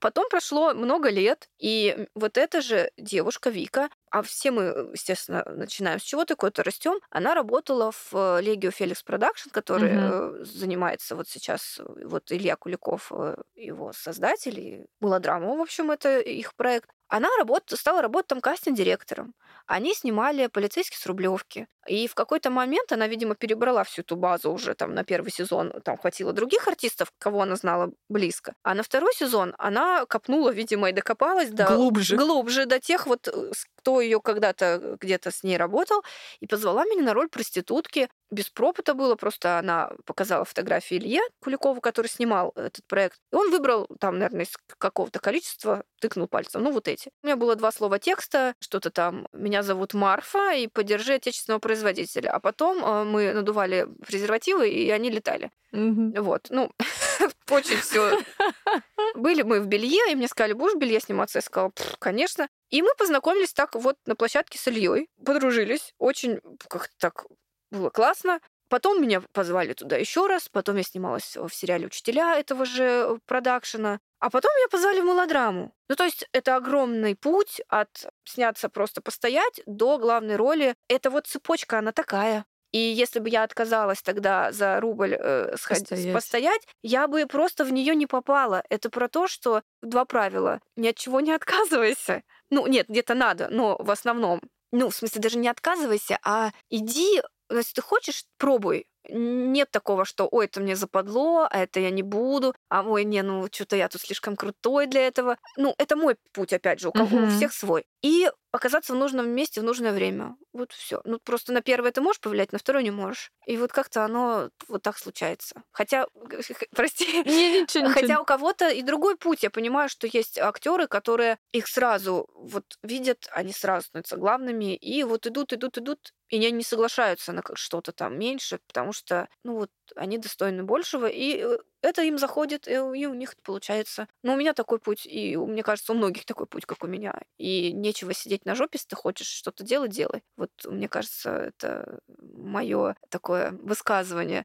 Потом прошло много лет, и вот эта же девушка Вика, а все мы, естественно, начинаем с чего-то, какой-то растем. Она работала в э, Legio Felix Production, который э, занимается вот сейчас, э, вот Илья Куликов, его создатель, и Мылодрама, в общем, это их проект. Она работ... стала работать там кастинг-директором. Они снимали полицейский с Рублевки. И в какой-то момент она, видимо, перебрала всю эту базу уже там на первый сезон. Там хватило других артистов, кого она знала близко. А на второй сезон она копнула, видимо, и докопалась до... Глубже. Глубже до тех вот, кто ее когда-то где-то с ней работал, и позвала меня на роль проститутки. Без пропыта было, просто она показала фотографии Илье Куликову, который снимал этот проект. И он выбрал там, наверное, из какого-то количества, тыкнул пальцем, ну вот эти. У меня было два слова текста, что-то там «Меня зовут Марфа, и поддержи отечественного производителя». А потом э, мы надували презервативы, и они летали. Мгм. Вот, ну, очень все. Были мы в белье, и мне сказали, будешь в белье сниматься? Я сказала, «Пф, конечно. И мы познакомились так вот на площадке с Ильей, подружились. Очень как-то так было классно. Потом меня позвали туда еще раз, потом я снималась в сериале «Учителя» этого же продакшена. А потом меня позвали в мелодраму. Ну, то есть это огромный путь от сняться просто постоять до главной роли. Это вот цепочка, она такая. И если бы я отказалась тогда за рубль э, сходить, Постоять. постоять, я бы просто в нее не попала. Это про то, что два правила. Ни от чего не отказывайся. Ну, нет, где-то надо, но в основном. Ну, в смысле, даже не отказывайся, а иди, если ты хочешь, пробуй. Нет такого, что ой, это мне западло, а это я не буду, а ой, не, ну что-то я тут слишком крутой для этого. Ну, это мой путь, опять же, у, кого, у Мгм. всех свой. И оказаться в нужном месте в нужное время. Вот все. Ну, просто на первое ты можешь повлиять, на второе не можешь. И вот как-то оно вот так случается. Хотя, прости, Не, ничего, ничего. Хотя у кого-то и другой путь. Я понимаю, что есть актеры, которые их сразу вот видят, они сразу становятся главными, и вот идут, идут, идут, и они не соглашаются на что-то там меньше, потому что, ну вот, они достойны большего, и э, это им заходит, и у них получается. Но у меня такой путь, и мне кажется, у многих такой путь, как у меня. И нечего сидеть на жопе, если ты хочешь что-то делать, делай. Вот мне кажется, это мое такое высказывание.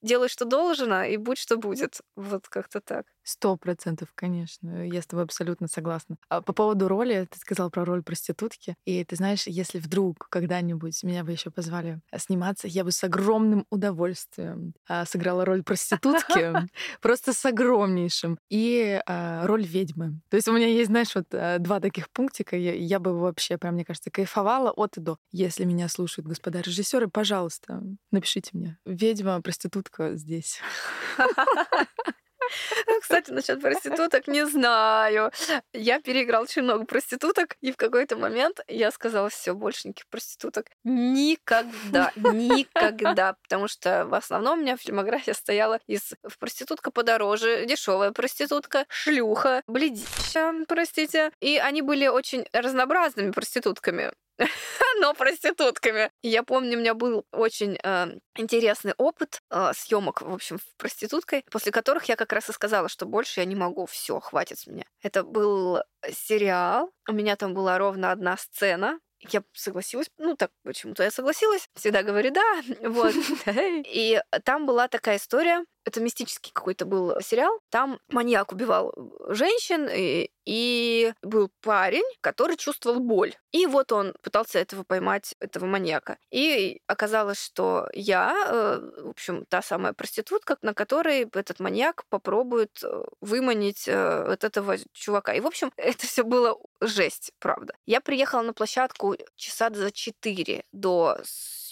Делай, что должно, и будь, что будет. Вот как-то так. Сто процентов, конечно. Я с тобой абсолютно согласна. А по поводу роли, ты сказал про роль проститутки. И ты знаешь, если вдруг когда-нибудь меня бы еще позвали сниматься, я бы с огромным удовольствием сыграла роль проститутки. Просто с огромнейшим. И а, роль ведьмы. То есть у меня есть, знаешь, вот а, два таких пунктика. Я бы вообще, прям, мне кажется, кайфовала от и до. Если меня слушают господа режиссеры, пожалуйста, напишите мне. Ведьма, проститутка здесь. Кстати, насчет проституток не знаю. Я переиграл очень много проституток, и в какой-то момент я сказала, все, больше никаких проституток. Никогда, никогда. Потому что в основном у меня фильмография стояла из проститутка подороже, дешевая проститутка, шлюха, бледища, простите. И они были очень разнообразными проститутками но проститутками. Я помню, у меня был очень э, интересный опыт э, съемок, в общем, в проституткой, после которых я как раз и сказала, что больше я не могу, все, хватит с меня. Это был сериал, у меня там была ровно одна сцена, я согласилась, ну так почему-то я согласилась, всегда говорю да, вот. И там была такая история, это мистический какой-то был сериал. Там маньяк убивал женщин, и, и был парень, который чувствовал боль. И вот он пытался этого поймать, этого маньяка. И оказалось, что я, э, в общем, та самая проститутка, на которой этот маньяк попробует э, выманить э, вот этого чувака. И, в общем, это все было жесть, правда. Я приехала на площадку часа за четыре до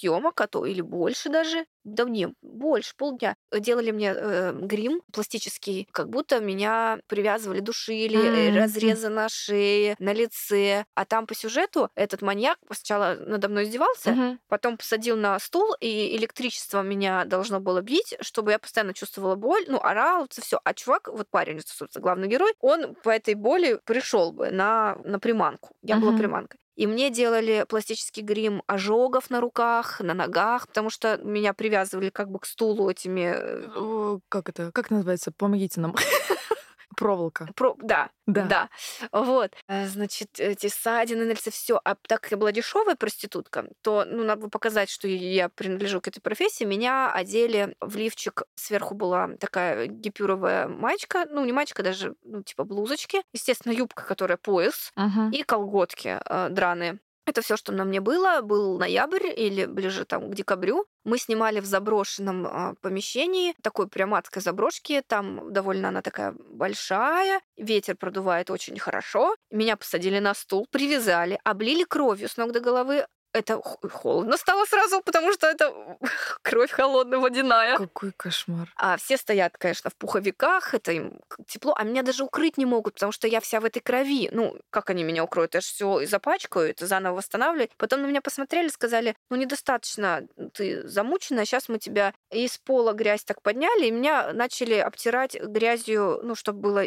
съемок, а то или больше даже. Да не, больше, полдня. Делали мне э, грим пластический, как будто меня привязывали, душили, mm-hmm. разрезы на шее, на лице. А там по сюжету этот маньяк сначала надо мной издевался, mm-hmm. потом посадил на стул, и электричество меня должно было бить, чтобы я постоянно чувствовала боль, ну, орал, все. А чувак, вот парень, собственно, главный герой, он по этой боли пришел бы на, на приманку. Я mm-hmm. была приманкой. И мне делали пластический грим ожогов на руках, на ногах, потому что меня привязывали как бы к стулу этими... Э, как это? Как называется? Помогите нам. Проволока. Про... Да, да, да. Вот. Э, значит, эти ссадины на лице, все. А так как я была дешевая проститутка, то ну, надо показать, что я принадлежу к этой профессии. Меня одели в лифчик. Сверху была такая гипюровая маечка. Ну, не маечка, даже, ну, типа блузочки. Естественно, юбка, которая пояс. Uh-huh. И колготки э, драные. Это все, что на мне было. Был ноябрь или ближе там к декабрю. Мы снимали в заброшенном э, помещении, такой прям адской заброшки. Там довольно она такая большая. Ветер продувает очень хорошо. Меня посадили на стул, привязали, облили кровью с ног до головы, это холодно стало сразу, потому что это кровь холодная, водяная. Какой кошмар. А все стоят, конечно, в пуховиках, это им тепло, а меня даже укрыть не могут, потому что я вся в этой крови. Ну, как они меня укроют? Я же все запачкаю, это заново восстанавливать. Потом на меня посмотрели, сказали, ну, недостаточно, ты замучена, сейчас мы тебя из пола грязь так подняли, и меня начали обтирать грязью, ну, чтобы было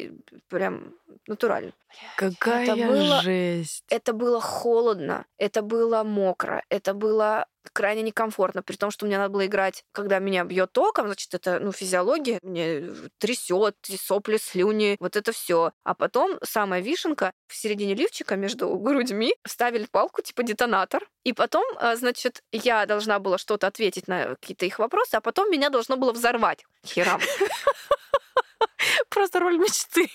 прям натурально. Какая это было, жесть. Это было холодно, это было мокро, это было крайне некомфортно, при том, что мне надо было играть, когда меня бьет током, значит, это, ну, физиология, мне трясет, сопли, слюни, вот это все. А потом самая вишенка в середине лифчика между грудьми ставили палку типа детонатор, и потом, а, значит, я должна была что-то ответить на какие-то их вопросы, а потом меня должно было взорвать херам. Просто роль мечты.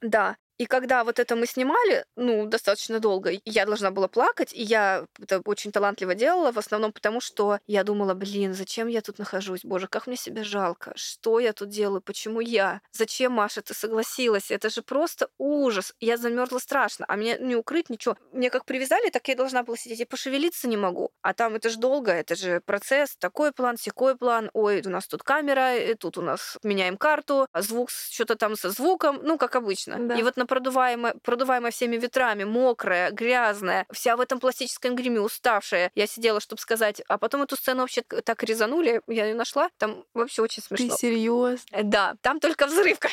Да. И когда вот это мы снимали, ну, достаточно долго, я должна была плакать, и я это очень талантливо делала, в основном потому, что я думала, блин, зачем я тут нахожусь? Боже, как мне себя жалко. Что я тут делаю? Почему я? Зачем, Маша, ты согласилась? Это же просто ужас. Я замерзла страшно, а меня не укрыть, ничего. Мне как привязали, так я должна была сидеть. Я пошевелиться не могу. А там это же долго, это же процесс. Такой план, секой план. Ой, у нас тут камера, и тут у нас меняем карту, а звук, что-то там со звуком, ну, как обычно. Да. И вот на продуваемая, продуваемая всеми ветрами, мокрая, грязная, вся в этом пластическом гриме, уставшая. Я сидела, чтобы сказать, а потом эту сцену вообще так резанули, я ее нашла, там вообще очень смешно. Ты серьезно? Да, там только взрыв.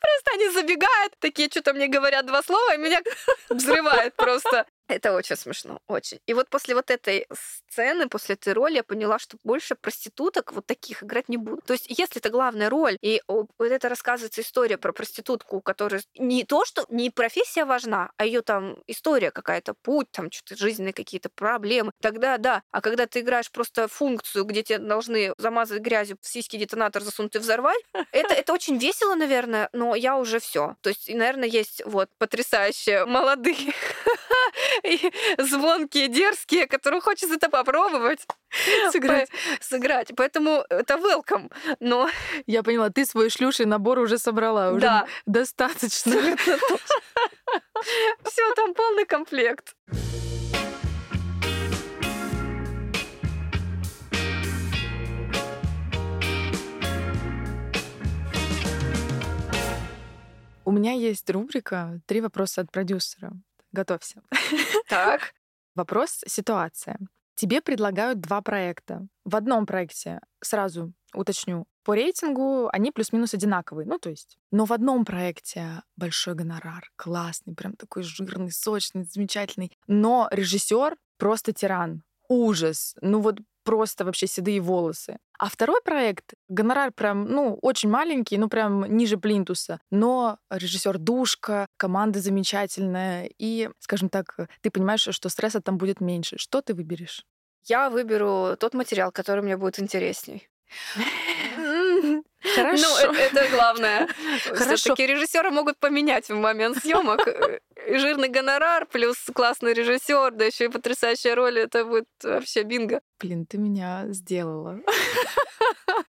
Просто они забегают, такие что-то мне говорят два слова, и меня взрывает просто. Это очень смешно, очень. И вот после вот этой сцены, после этой роли я поняла, что больше проституток вот таких играть не буду. То есть если это главная роль, и вот это рассказывается история про проститутку, у которой не то, что не профессия важна, а ее там история какая-то, путь, там что-то жизненные какие-то проблемы, тогда да. А когда ты играешь просто функцию, где тебе должны замазать грязью сиськи детонатор засунуть и взорвать, это, это очень весело, наверное, но я уже все. То есть, наверное, есть вот потрясающие молодые звонкие, дерзкие, которым хочется это попробовать. Сыграть. Сыграть. Поэтому это welcome. Но... Я поняла, ты свой шлюший набор уже собрала. Уже да. достаточно. Все, там полный комплект. У меня есть рубрика «Три вопроса от продюсера». Готовься. Так. Вопрос — ситуация. Тебе предлагают два проекта. В одном проекте, сразу уточню, по рейтингу они плюс-минус одинаковые, ну то есть. Но в одном проекте большой гонорар, классный, прям такой жирный, сочный, замечательный. Но режиссер просто тиран, ужас. Ну вот просто вообще седые волосы. А второй проект, гонорар прям, ну, очень маленький, ну, прям ниже плинтуса, но режиссер душка, команда замечательная, и, скажем так, ты понимаешь, что стресса там будет меньше. Что ты выберешь? Я выберу тот материал, который мне будет интересней. Хорошо. Ну, э, это главное. Все-таки режиссеры могут поменять в момент съемок. Жирный гонорар плюс классный режиссер, да еще и потрясающая роль. Это будет вообще бинго. Блин, ты меня сделала.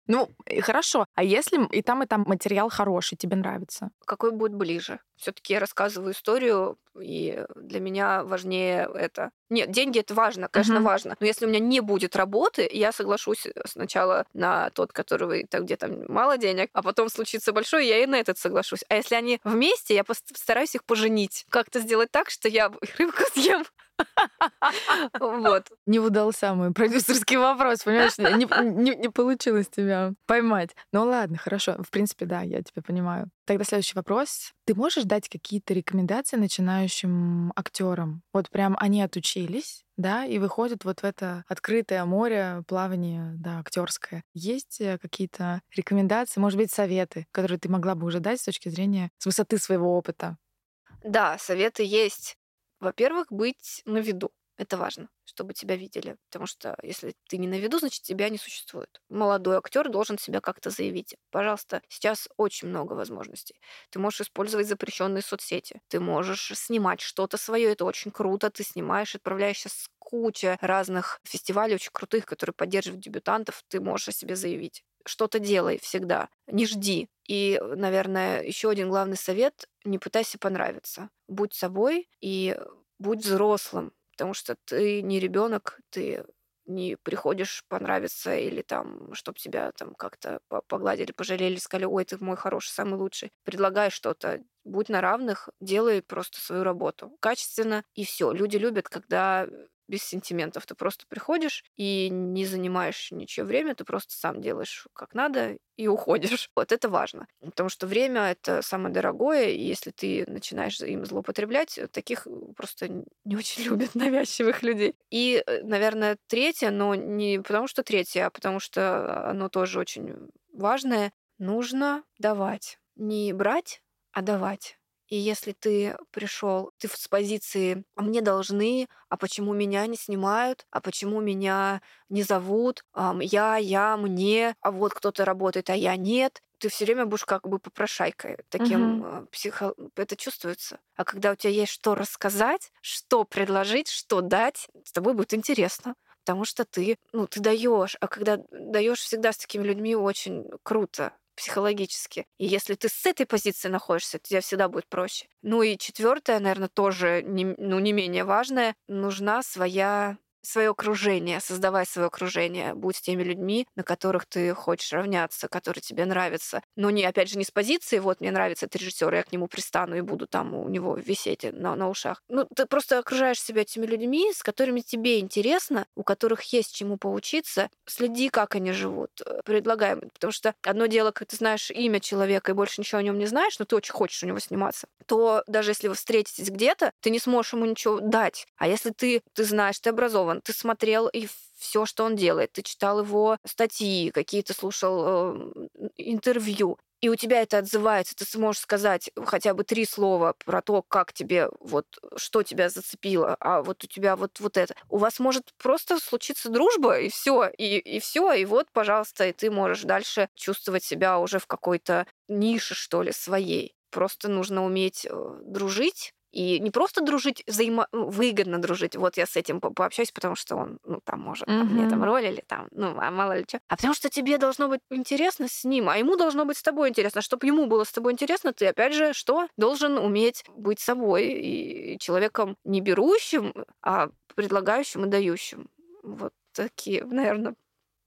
Ну, хорошо. А если и там, и там материал хороший, тебе нравится? Какой будет ближе? Все-таки я рассказываю историю, и для меня важнее это. Нет, деньги это важно, конечно, Мгм. важно. Но если у меня не будет работы, я соглашусь сначала на тот, который там где там мало денег, а потом случится большой, я и на этот соглашусь. А если они вместе, я постараюсь их поженить. Как-то сделать так, что я рыбку съем. Вот. Не удался мой продюсерский вопрос, понимаешь? Не, не- не получилось тебя поймать. Ну ладно, хорошо. В принципе, да, я тебя понимаю. Тогда следующий вопрос. Ты можешь дать какие-то рекомендации начинающим актерам? Вот прям они отучились, да, и выходят вот в это открытое море, плавание, да, актерское. Есть э, какие-то рекомендации, может быть, советы, которые ты могла бы уже дать с точки зрения, с высоты своего опыта? Да, советы есть. Во-первых, быть на виду. Это важно, чтобы тебя видели. Потому что если ты не на виду, значит, тебя не существует. Молодой актер должен себя как-то заявить. Пожалуйста, сейчас очень много возможностей. Ты можешь использовать запрещенные соцсети. Ты можешь снимать что-то свое. Это очень круто. Ты снимаешь, отправляешь сейчас куча разных фестивалей очень крутых, которые поддерживают дебютантов. Ты можешь о себе заявить что-то делай всегда, не жди. И, наверное, еще один главный совет — не пытайся понравиться. Будь собой и будь взрослым, потому что ты не ребенок, ты не приходишь понравиться или там, чтобы тебя там как-то по- погладили, пожалели, сказали, ой, ты мой хороший, самый лучший. Предлагай что-то, будь на равных, делай просто свою работу качественно, и все. Люди любят, когда без сентиментов. Ты просто приходишь и не занимаешь ничего время, ты просто сам делаешь как надо и уходишь. Вот это важно. Потому что время — это самое дорогое, и если ты начинаешь им злоупотреблять, таких просто не очень любят навязчивых людей. И, э, наверное, третье, но не потому что третье, а потому что оно тоже очень важное, нужно давать. Не брать, а давать. И если ты пришел, ты с позиции «а мне должны», «а почему меня не снимают», «а почему меня не зовут», «я, я, мне», «а вот кто-то работает, а я нет», ты все время будешь как бы попрошайкой. Таким э, психо... Это чувствуется. А когда у тебя есть что рассказать, что предложить, что дать, с тобой будет интересно. Потому что ты, ну, ты даешь, а когда даешь всегда с такими людьми очень круто психологически. И если ты с этой позиции находишься, то тебе всегда будет проще. Ну и четвертое, наверное, тоже не, ну, не менее важное, нужна своя свое окружение, создавай свое окружение, будь теми людьми, на которых ты хочешь равняться, которые тебе нравятся. Но не, опять же, не с позиции, вот, мне нравится этот режиссер, я к нему пристану и буду там у него висеть на, на ушах. Ну, ты просто окружаешь себя этими людьми, с которыми тебе интересно, у которых есть чему поучиться. Следи, как они живут, э, предлагай. Потому что одно дело, когда ты знаешь имя человека и больше ничего о нем не знаешь, но ты очень хочешь у него сниматься, то даже если вы встретитесь где-то, ты не сможешь ему ничего дать. А если ты, ты знаешь, ты образован, ты смотрел и все, что он делает, ты читал его статьи, какие-то слушал э, интервью, и у тебя это отзывается, ты сможешь сказать хотя бы три слова про то, как тебе, вот, что тебя зацепило, а вот у тебя вот, вот это. У вас может просто случиться дружба, и все, и, и все, и вот, пожалуйста, и ты можешь дальше чувствовать себя уже в какой-то нише, что ли, своей. Просто нужно уметь э, дружить, и не просто дружить, взаимо... ну, выгодно дружить. Вот я с этим по- пообщаюсь, потому что он, ну, там, может, там, мне там роль или там, ну, а мало ли что. А потому что тебе должно быть интересно с ним, а ему должно быть с тобой интересно. Чтобы ему было с тобой интересно, ты, опять же, что? Должен уметь быть собой и человеком не берущим, а предлагающим и дающим. Вот такие, наверное,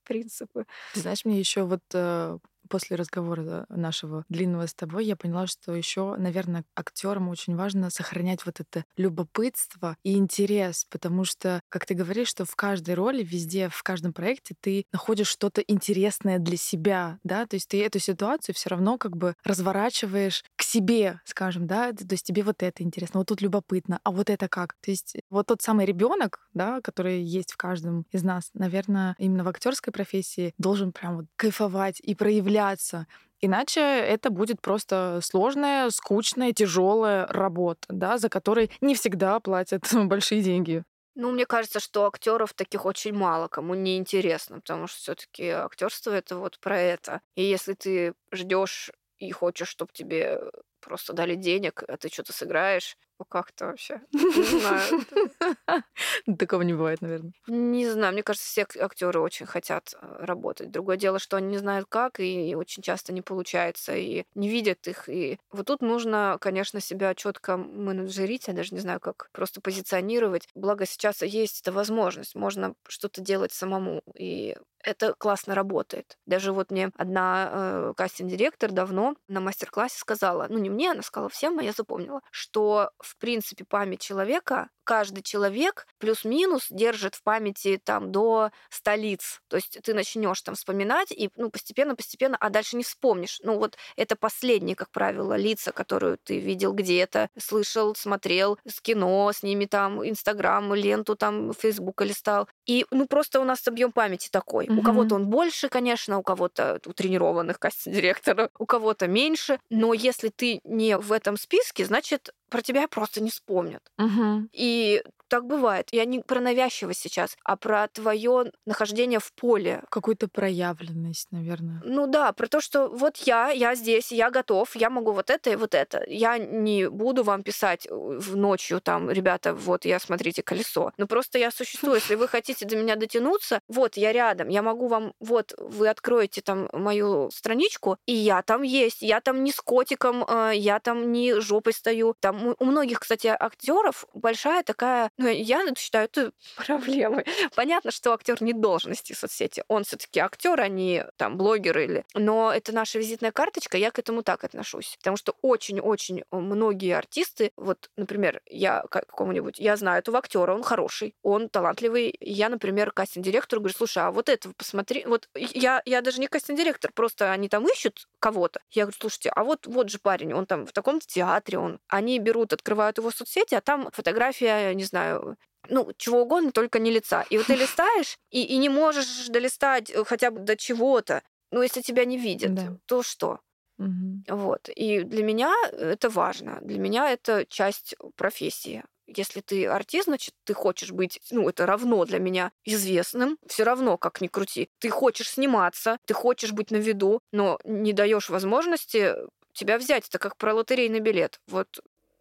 принципы. Ты знаешь, мне еще вот э, после разговора нашего длинного с тобой я поняла, что еще, наверное, актерам очень важно сохранять вот это любопытство и интерес, потому что, как ты говоришь, что в каждой роли, везде, в каждом проекте ты находишь что-то интересное для себя, да, то есть ты эту ситуацию все равно как бы разворачиваешь к себе, скажем, да, то есть тебе вот это интересно, вот тут любопытно, а вот это как? То есть вот тот самый ребенок, да, который есть в каждом из нас, наверное, именно в актерской профессии должен прям вот кайфовать и проявляться. Иначе это будет просто сложная, скучная, тяжелая работа, да, за которой не всегда платят большие деньги. Ну, мне кажется, что актеров таких очень мало, кому не интересно, потому что все-таки актерство это вот про это. И если ты ждешь и хочешь, чтобы тебе просто дали денег, а ты что-то сыграешь, как-то вообще. Не знаю. Такого не бывает, наверное. Не знаю, мне кажется, все актеры очень хотят э, работать. Другое дело, что они не знают как, и очень часто не получается, и не видят их. И вот тут нужно, конечно, себя четко менеджерить, я даже не знаю, как просто позиционировать. Благо сейчас есть эта возможность, можно что-то делать самому. И это классно работает. Даже вот мне одна э, кастинг-директор давно на мастер-классе сказала, ну не мне, она сказала всем, а я запомнила, что в принципе память человека каждый человек плюс-минус держит в памяти там до столиц. То есть ты начнешь там вспоминать и ну, постепенно-постепенно, а дальше не вспомнишь. Ну вот это последние, как правило, лица, которые ты видел где-то, слышал, смотрел с кино, с ними там Инстаграм, ленту там Фейсбука листал. И ну просто у нас объем памяти такой. Mm-hmm. У кого-то он больше, конечно, у кого-то у тренированных кастинг-директора, у кого-то меньше. Но если ты не в этом списке, значит, про тебя просто не вспомнят. Угу. И так бывает. Я не про навязчивость сейчас, а про твое нахождение в поле. Какую-то проявленность, наверное. Ну да, про то, что вот я, я здесь, я готов, я могу вот это и вот это. Я не буду вам писать в ночью там, ребята, вот я, смотрите, колесо. Но просто я существую. Если вы хотите до меня дотянуться, вот я рядом, я могу вам, вот вы откроете там мою страничку, и я там есть, я там не с котиком, э, я там не жопой стою. Там у многих, кстати, актеров большая такая но я считаю это проблемой. Понятно, что актер не должен вести соцсети. Он все-таки актер, а не там блогер или. Но это наша визитная карточка, я к этому так отношусь. Потому что очень-очень многие артисты, вот, например, я какому-нибудь, я знаю этого актера, он хороший, он талантливый. Я, например, кастинг-директору говорю, слушай, а вот это посмотри. Вот я, я даже не кастинг-директор, просто они там ищут кого-то. Я говорю, слушайте, а вот, вот же парень, он там в таком-то театре, он. Они берут, открывают его соцсети, а там фотография, не знаю, ну, чего угодно, только не лица. И вот ты листаешь, и, и не можешь долистать э, хотя бы до чего-то. Ну, если тебя не видят, да. то что? Угу. Вот. И для меня это важно. Для меня это часть профессии. Если ты артист, значит, ты хочешь быть, ну, это равно для меня известным, все равно, как ни крути. Ты хочешь сниматься, ты хочешь быть на виду, но не даешь возможности тебя взять. Это как про лотерейный билет. Вот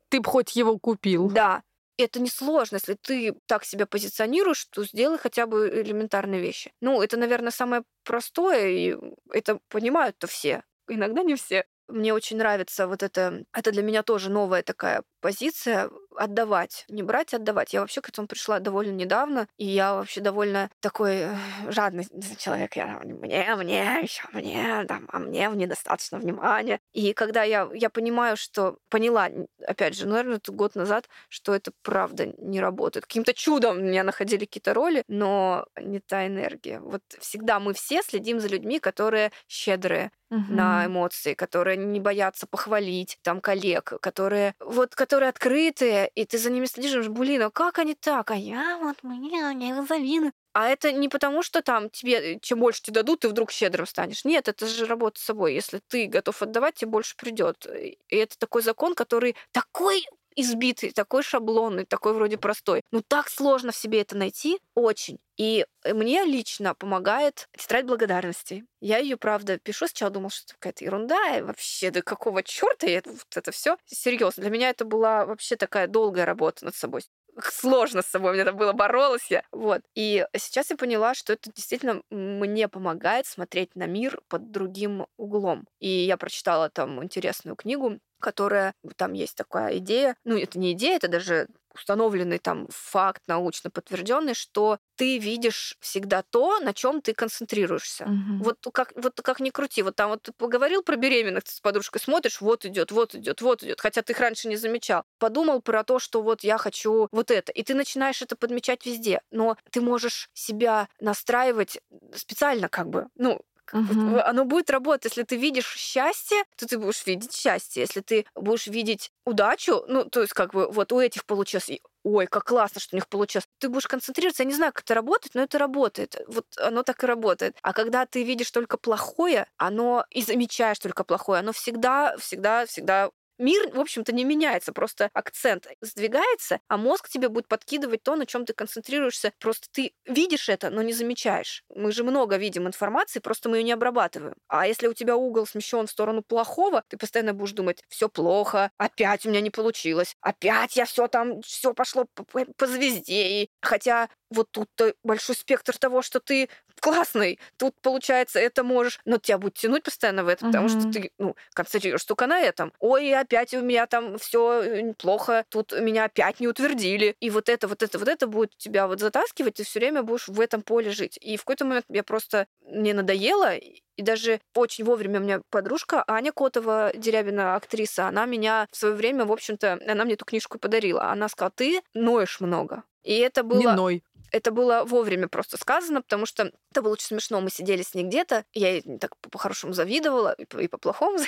ты бы хоть его купил. Да, это несложно, если ты так себя позиционируешь, то сделай хотя бы элементарные вещи. Ну, это, наверное, самое простое, и это понимают-то все. Иногда не все. Мне очень нравится вот это, это для меня тоже новая такая позиция отдавать, не брать, отдавать. Я вообще к этому пришла довольно недавно, и я вообще довольно такой э, жадный человек. Я мне, мне, еще мне, там, а мне недостаточно внимания. И когда я, я понимаю, что поняла, опять же, наверное, это год назад, что это правда не работает. Каким-то чудом меня находили какие-то роли, но не та энергия. Вот всегда мы все следим за людьми, которые щедрые, угу. на эмоции, которые не боятся похвалить там коллег, которые вот которые открытые, и ты за ними следишь, блин, а как они так? А я вот мне, его завидую. А это не потому, что там тебе, чем больше тебе дадут, ты вдруг щедрым станешь. Нет, это же работа с собой. Если ты готов отдавать, тебе больше придет. И это такой закон, который такой избитый, такой шаблонный, такой вроде простой. Ну так сложно в себе это найти, очень. И мне лично помогает тетрадь благодарности. Я ее, правда, пишу. Сначала думала, что это какая-то ерунда, и вообще, да какого черта я вот это все. Серьезно, для меня это была вообще такая долгая работа над собой сложно с собой, мне это было, боролась я. Вот. И сейчас я поняла, что это действительно мне помогает смотреть на мир под другим углом. И я прочитала там интересную книгу которая, там есть такая идея, ну это не идея, это даже установленный там факт научно подтвержденный, что ты видишь всегда то, на чем ты концентрируешься. Угу. Вот как вот как ни крути, вот там вот ты поговорил про беременность с подружкой, смотришь, вот идет, вот идет, вот идет, хотя ты их раньше не замечал. Подумал про то, что вот я хочу вот это, и ты начинаешь это подмечать везде, но ты можешь себя настраивать специально как бы, ну Угу. Оно будет работать. Если ты видишь счастье, то ты будешь видеть счастье. Если ты будешь видеть удачу, ну, то есть как бы вот у этих получилось, ой, как классно, что у них получилось. Ты будешь концентрироваться, я не знаю, как это работает, но это работает. Вот оно так и работает. А когда ты видишь только плохое, оно и замечаешь только плохое, оно всегда, всегда, всегда мир, в общем-то, не меняется, просто акцент сдвигается, а мозг тебе будет подкидывать то, на чем ты концентрируешься. Просто ты видишь это, но не замечаешь. Мы же много видим информации, просто мы ее не обрабатываем. А если у тебя угол смещен в сторону плохого, ты постоянно будешь думать, все плохо, опять у меня не получилось, опять я все там, все пошло по, по звезде. И... Хотя вот тут-то большой спектр того, что ты классный, тут, получается, это можешь, но тебя будет тянуть постоянно в это, mm-hmm. потому что ты, ну, концентрируешься только на этом. Ой, опять у меня там все э, плохо, тут меня опять не утвердили. И вот это, вот это, вот это будет тебя вот затаскивать, ты все время будешь в этом поле жить. И в какой-то момент я просто мне надоело, и даже очень вовремя у меня подружка Аня Котова, Дерябина актриса, она меня в свое время, в общем-то, она мне эту книжку подарила. Она сказала, ты ноешь много. И это было... Не ной. Это было вовремя просто сказано, потому что это было очень смешно. Мы сидели с ней где-то, я ей так по-хорошему завидовала, и по-плохому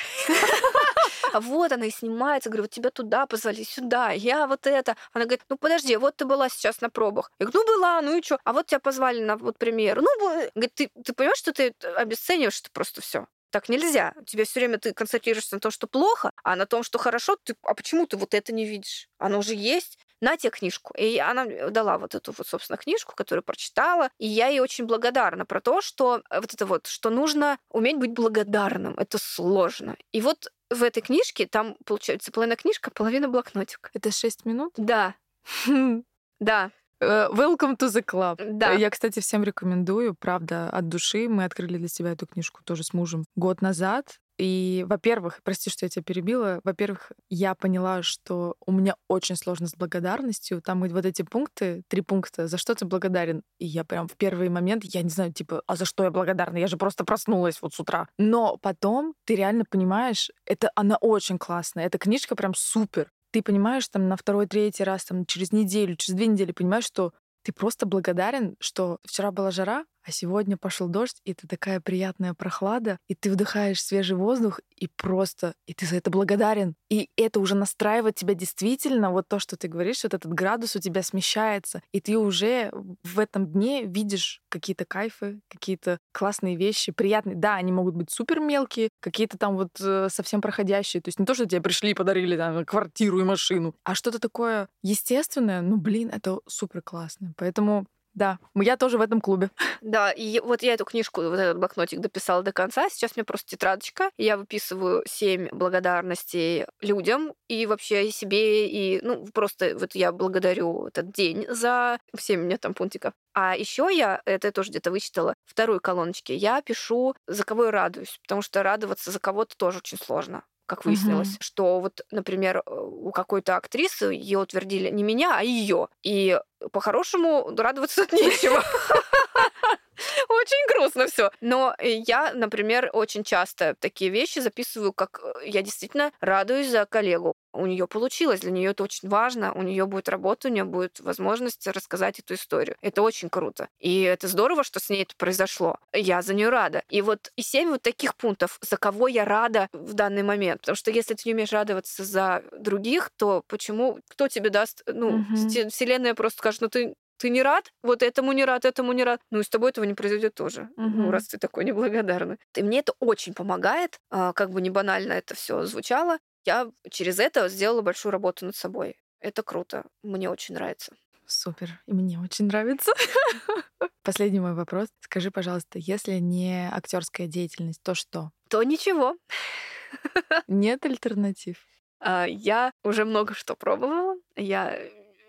А вот она и снимается, говорю, вот тебя туда позвали, сюда, я вот это. Она говорит, ну подожди, вот ты была сейчас на пробах. Я говорю, ну была, ну и что? А вот тебя позвали на вот премьеру. Ну, говорит, ты, ты понимаешь, что ты обесцениваешь это просто все. Так нельзя. Тебе все время ты концентрируешься на том, что плохо, а на том, что хорошо, ты, а почему ты вот это не видишь? Оно уже есть на тебе книжку. И она дала вот эту вот, собственно, книжку, которую прочитала. И я ей очень благодарна про то, что э, вот это вот, что нужно уметь быть благодарным. Это сложно. И вот в этой книжке, там, получается, половина книжка, половина блокнотик. Это шесть минут? Да. Да. Э, welcome to the club. Да. Я, кстати, всем рекомендую, правда, от души. Мы открыли для себя эту книжку тоже с мужем год назад. И, во-первых, прости, что я тебя перебила, во-первых, я поняла, что у меня очень сложно с благодарностью. Там вот эти пункты, три пункта, за что ты благодарен. И я прям в первый момент, я не знаю, типа, а за что я благодарна? Я же просто проснулась вот с утра. Но потом ты реально понимаешь, это она очень классная. Эта книжка прям супер. Ты понимаешь там на второй, третий раз, там через неделю, через две недели понимаешь, что ты просто благодарен, что вчера была жара, а сегодня пошел дождь, и это такая приятная прохлада, и ты вдыхаешь свежий воздух, и просто, и ты за это благодарен. И это уже настраивает тебя действительно, вот то, что ты говоришь, вот этот градус у тебя смещается, и ты уже в этом дне видишь какие-то кайфы, какие-то классные вещи, приятные. Да, они могут быть супер мелкие, какие-то там вот э, совсем проходящие. То есть не то, что тебе пришли и подарили там квартиру и машину, а что-то такое естественное, ну, блин, это супер классно. Поэтому да, я тоже в этом клубе. Да, и вот я эту книжку, вот этот блокнотик дописала до конца. Сейчас у меня просто тетрадочка. Я выписываю семь благодарностей людям и вообще себе. И, ну, просто вот я благодарю этот день за семь у меня там пунктиков. А еще я, это я тоже где-то вычитала, второй колоночке, я пишу, за кого я радуюсь, потому что радоваться за кого-то тоже очень сложно как выяснилось, угу. что вот, например, э, у какой-то актрисы ее утвердили не меня, а ее. И по-хорошему радоваться тут нечего. Очень грустно все. Но я, например, очень часто такие вещи записываю, как э, я действительно радуюсь за коллегу. У нее получилось, для нее это очень важно, у нее будет работа, у нее будет возможность рассказать эту историю. Это очень круто. И это здорово, что с ней это произошло. Я за нее рада. И вот и семь вот таких пунктов, за кого я рада в данный момент. Потому что если ты не умеешь радоваться за других, то почему, кто тебе даст, ну, mm-hmm. вселенная просто скажет, ну ты ты не рад, вот этому не рад, этому не рад, ну и с тобой этого не произойдет тоже, угу. ну раз ты такой неблагодарный. И мне это очень помогает, а, как бы не банально это все звучало, я через это сделала большую работу над собой. Это круто, мне очень нравится. Супер, и мне очень нравится. Последний мой вопрос. Скажи, пожалуйста, если не актерская деятельность, то что? То ничего. Нет альтернатив. А, я уже много что пробовала. Я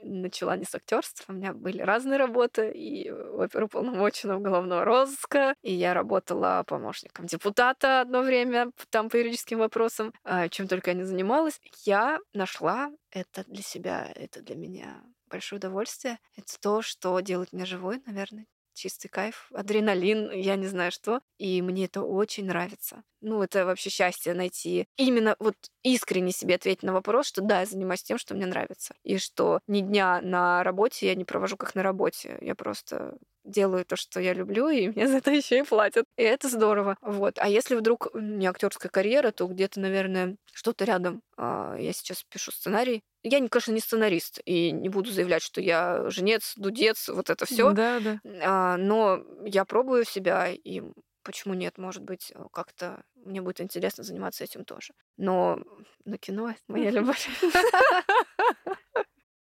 начала не с актерства. У меня были разные работы, и оперуполномоченного головного розыска, и я работала помощником депутата одно время, там по юридическим вопросам, а, чем только я не занималась. Я нашла это для себя, это для меня большое удовольствие. Это то, что делает меня живой, наверное чистый кайф, адреналин, я не знаю что. И мне это очень нравится. Ну, это вообще счастье найти. Именно вот искренне себе ответить на вопрос, что да, я занимаюсь тем, что мне нравится. И что ни дня на работе я не провожу как на работе. Я просто делаю то, что я люблю, и мне за это еще и платят. И это здорово. Вот. А если вдруг не актерская карьера, то где-то, наверное, что-то рядом. А, я сейчас пишу сценарий. Я, конечно, не сценарист и не буду заявлять, что я женец, дудец, вот это все. Да, да. А, но я пробую себя, и почему нет, может быть, как-то мне будет интересно заниматься этим тоже. Но на кино — моя любовь.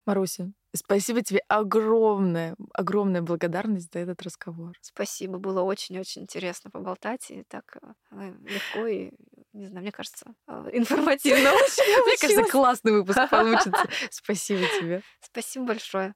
Маруся, спасибо тебе огромное, огромная благодарность за этот разговор. Спасибо, было очень-очень интересно поболтать, и так э, легко и, не знаю, мне кажется, э, информативно очень. Мне кажется, классный выпуск получится. Спасибо тебе. Спасибо большое.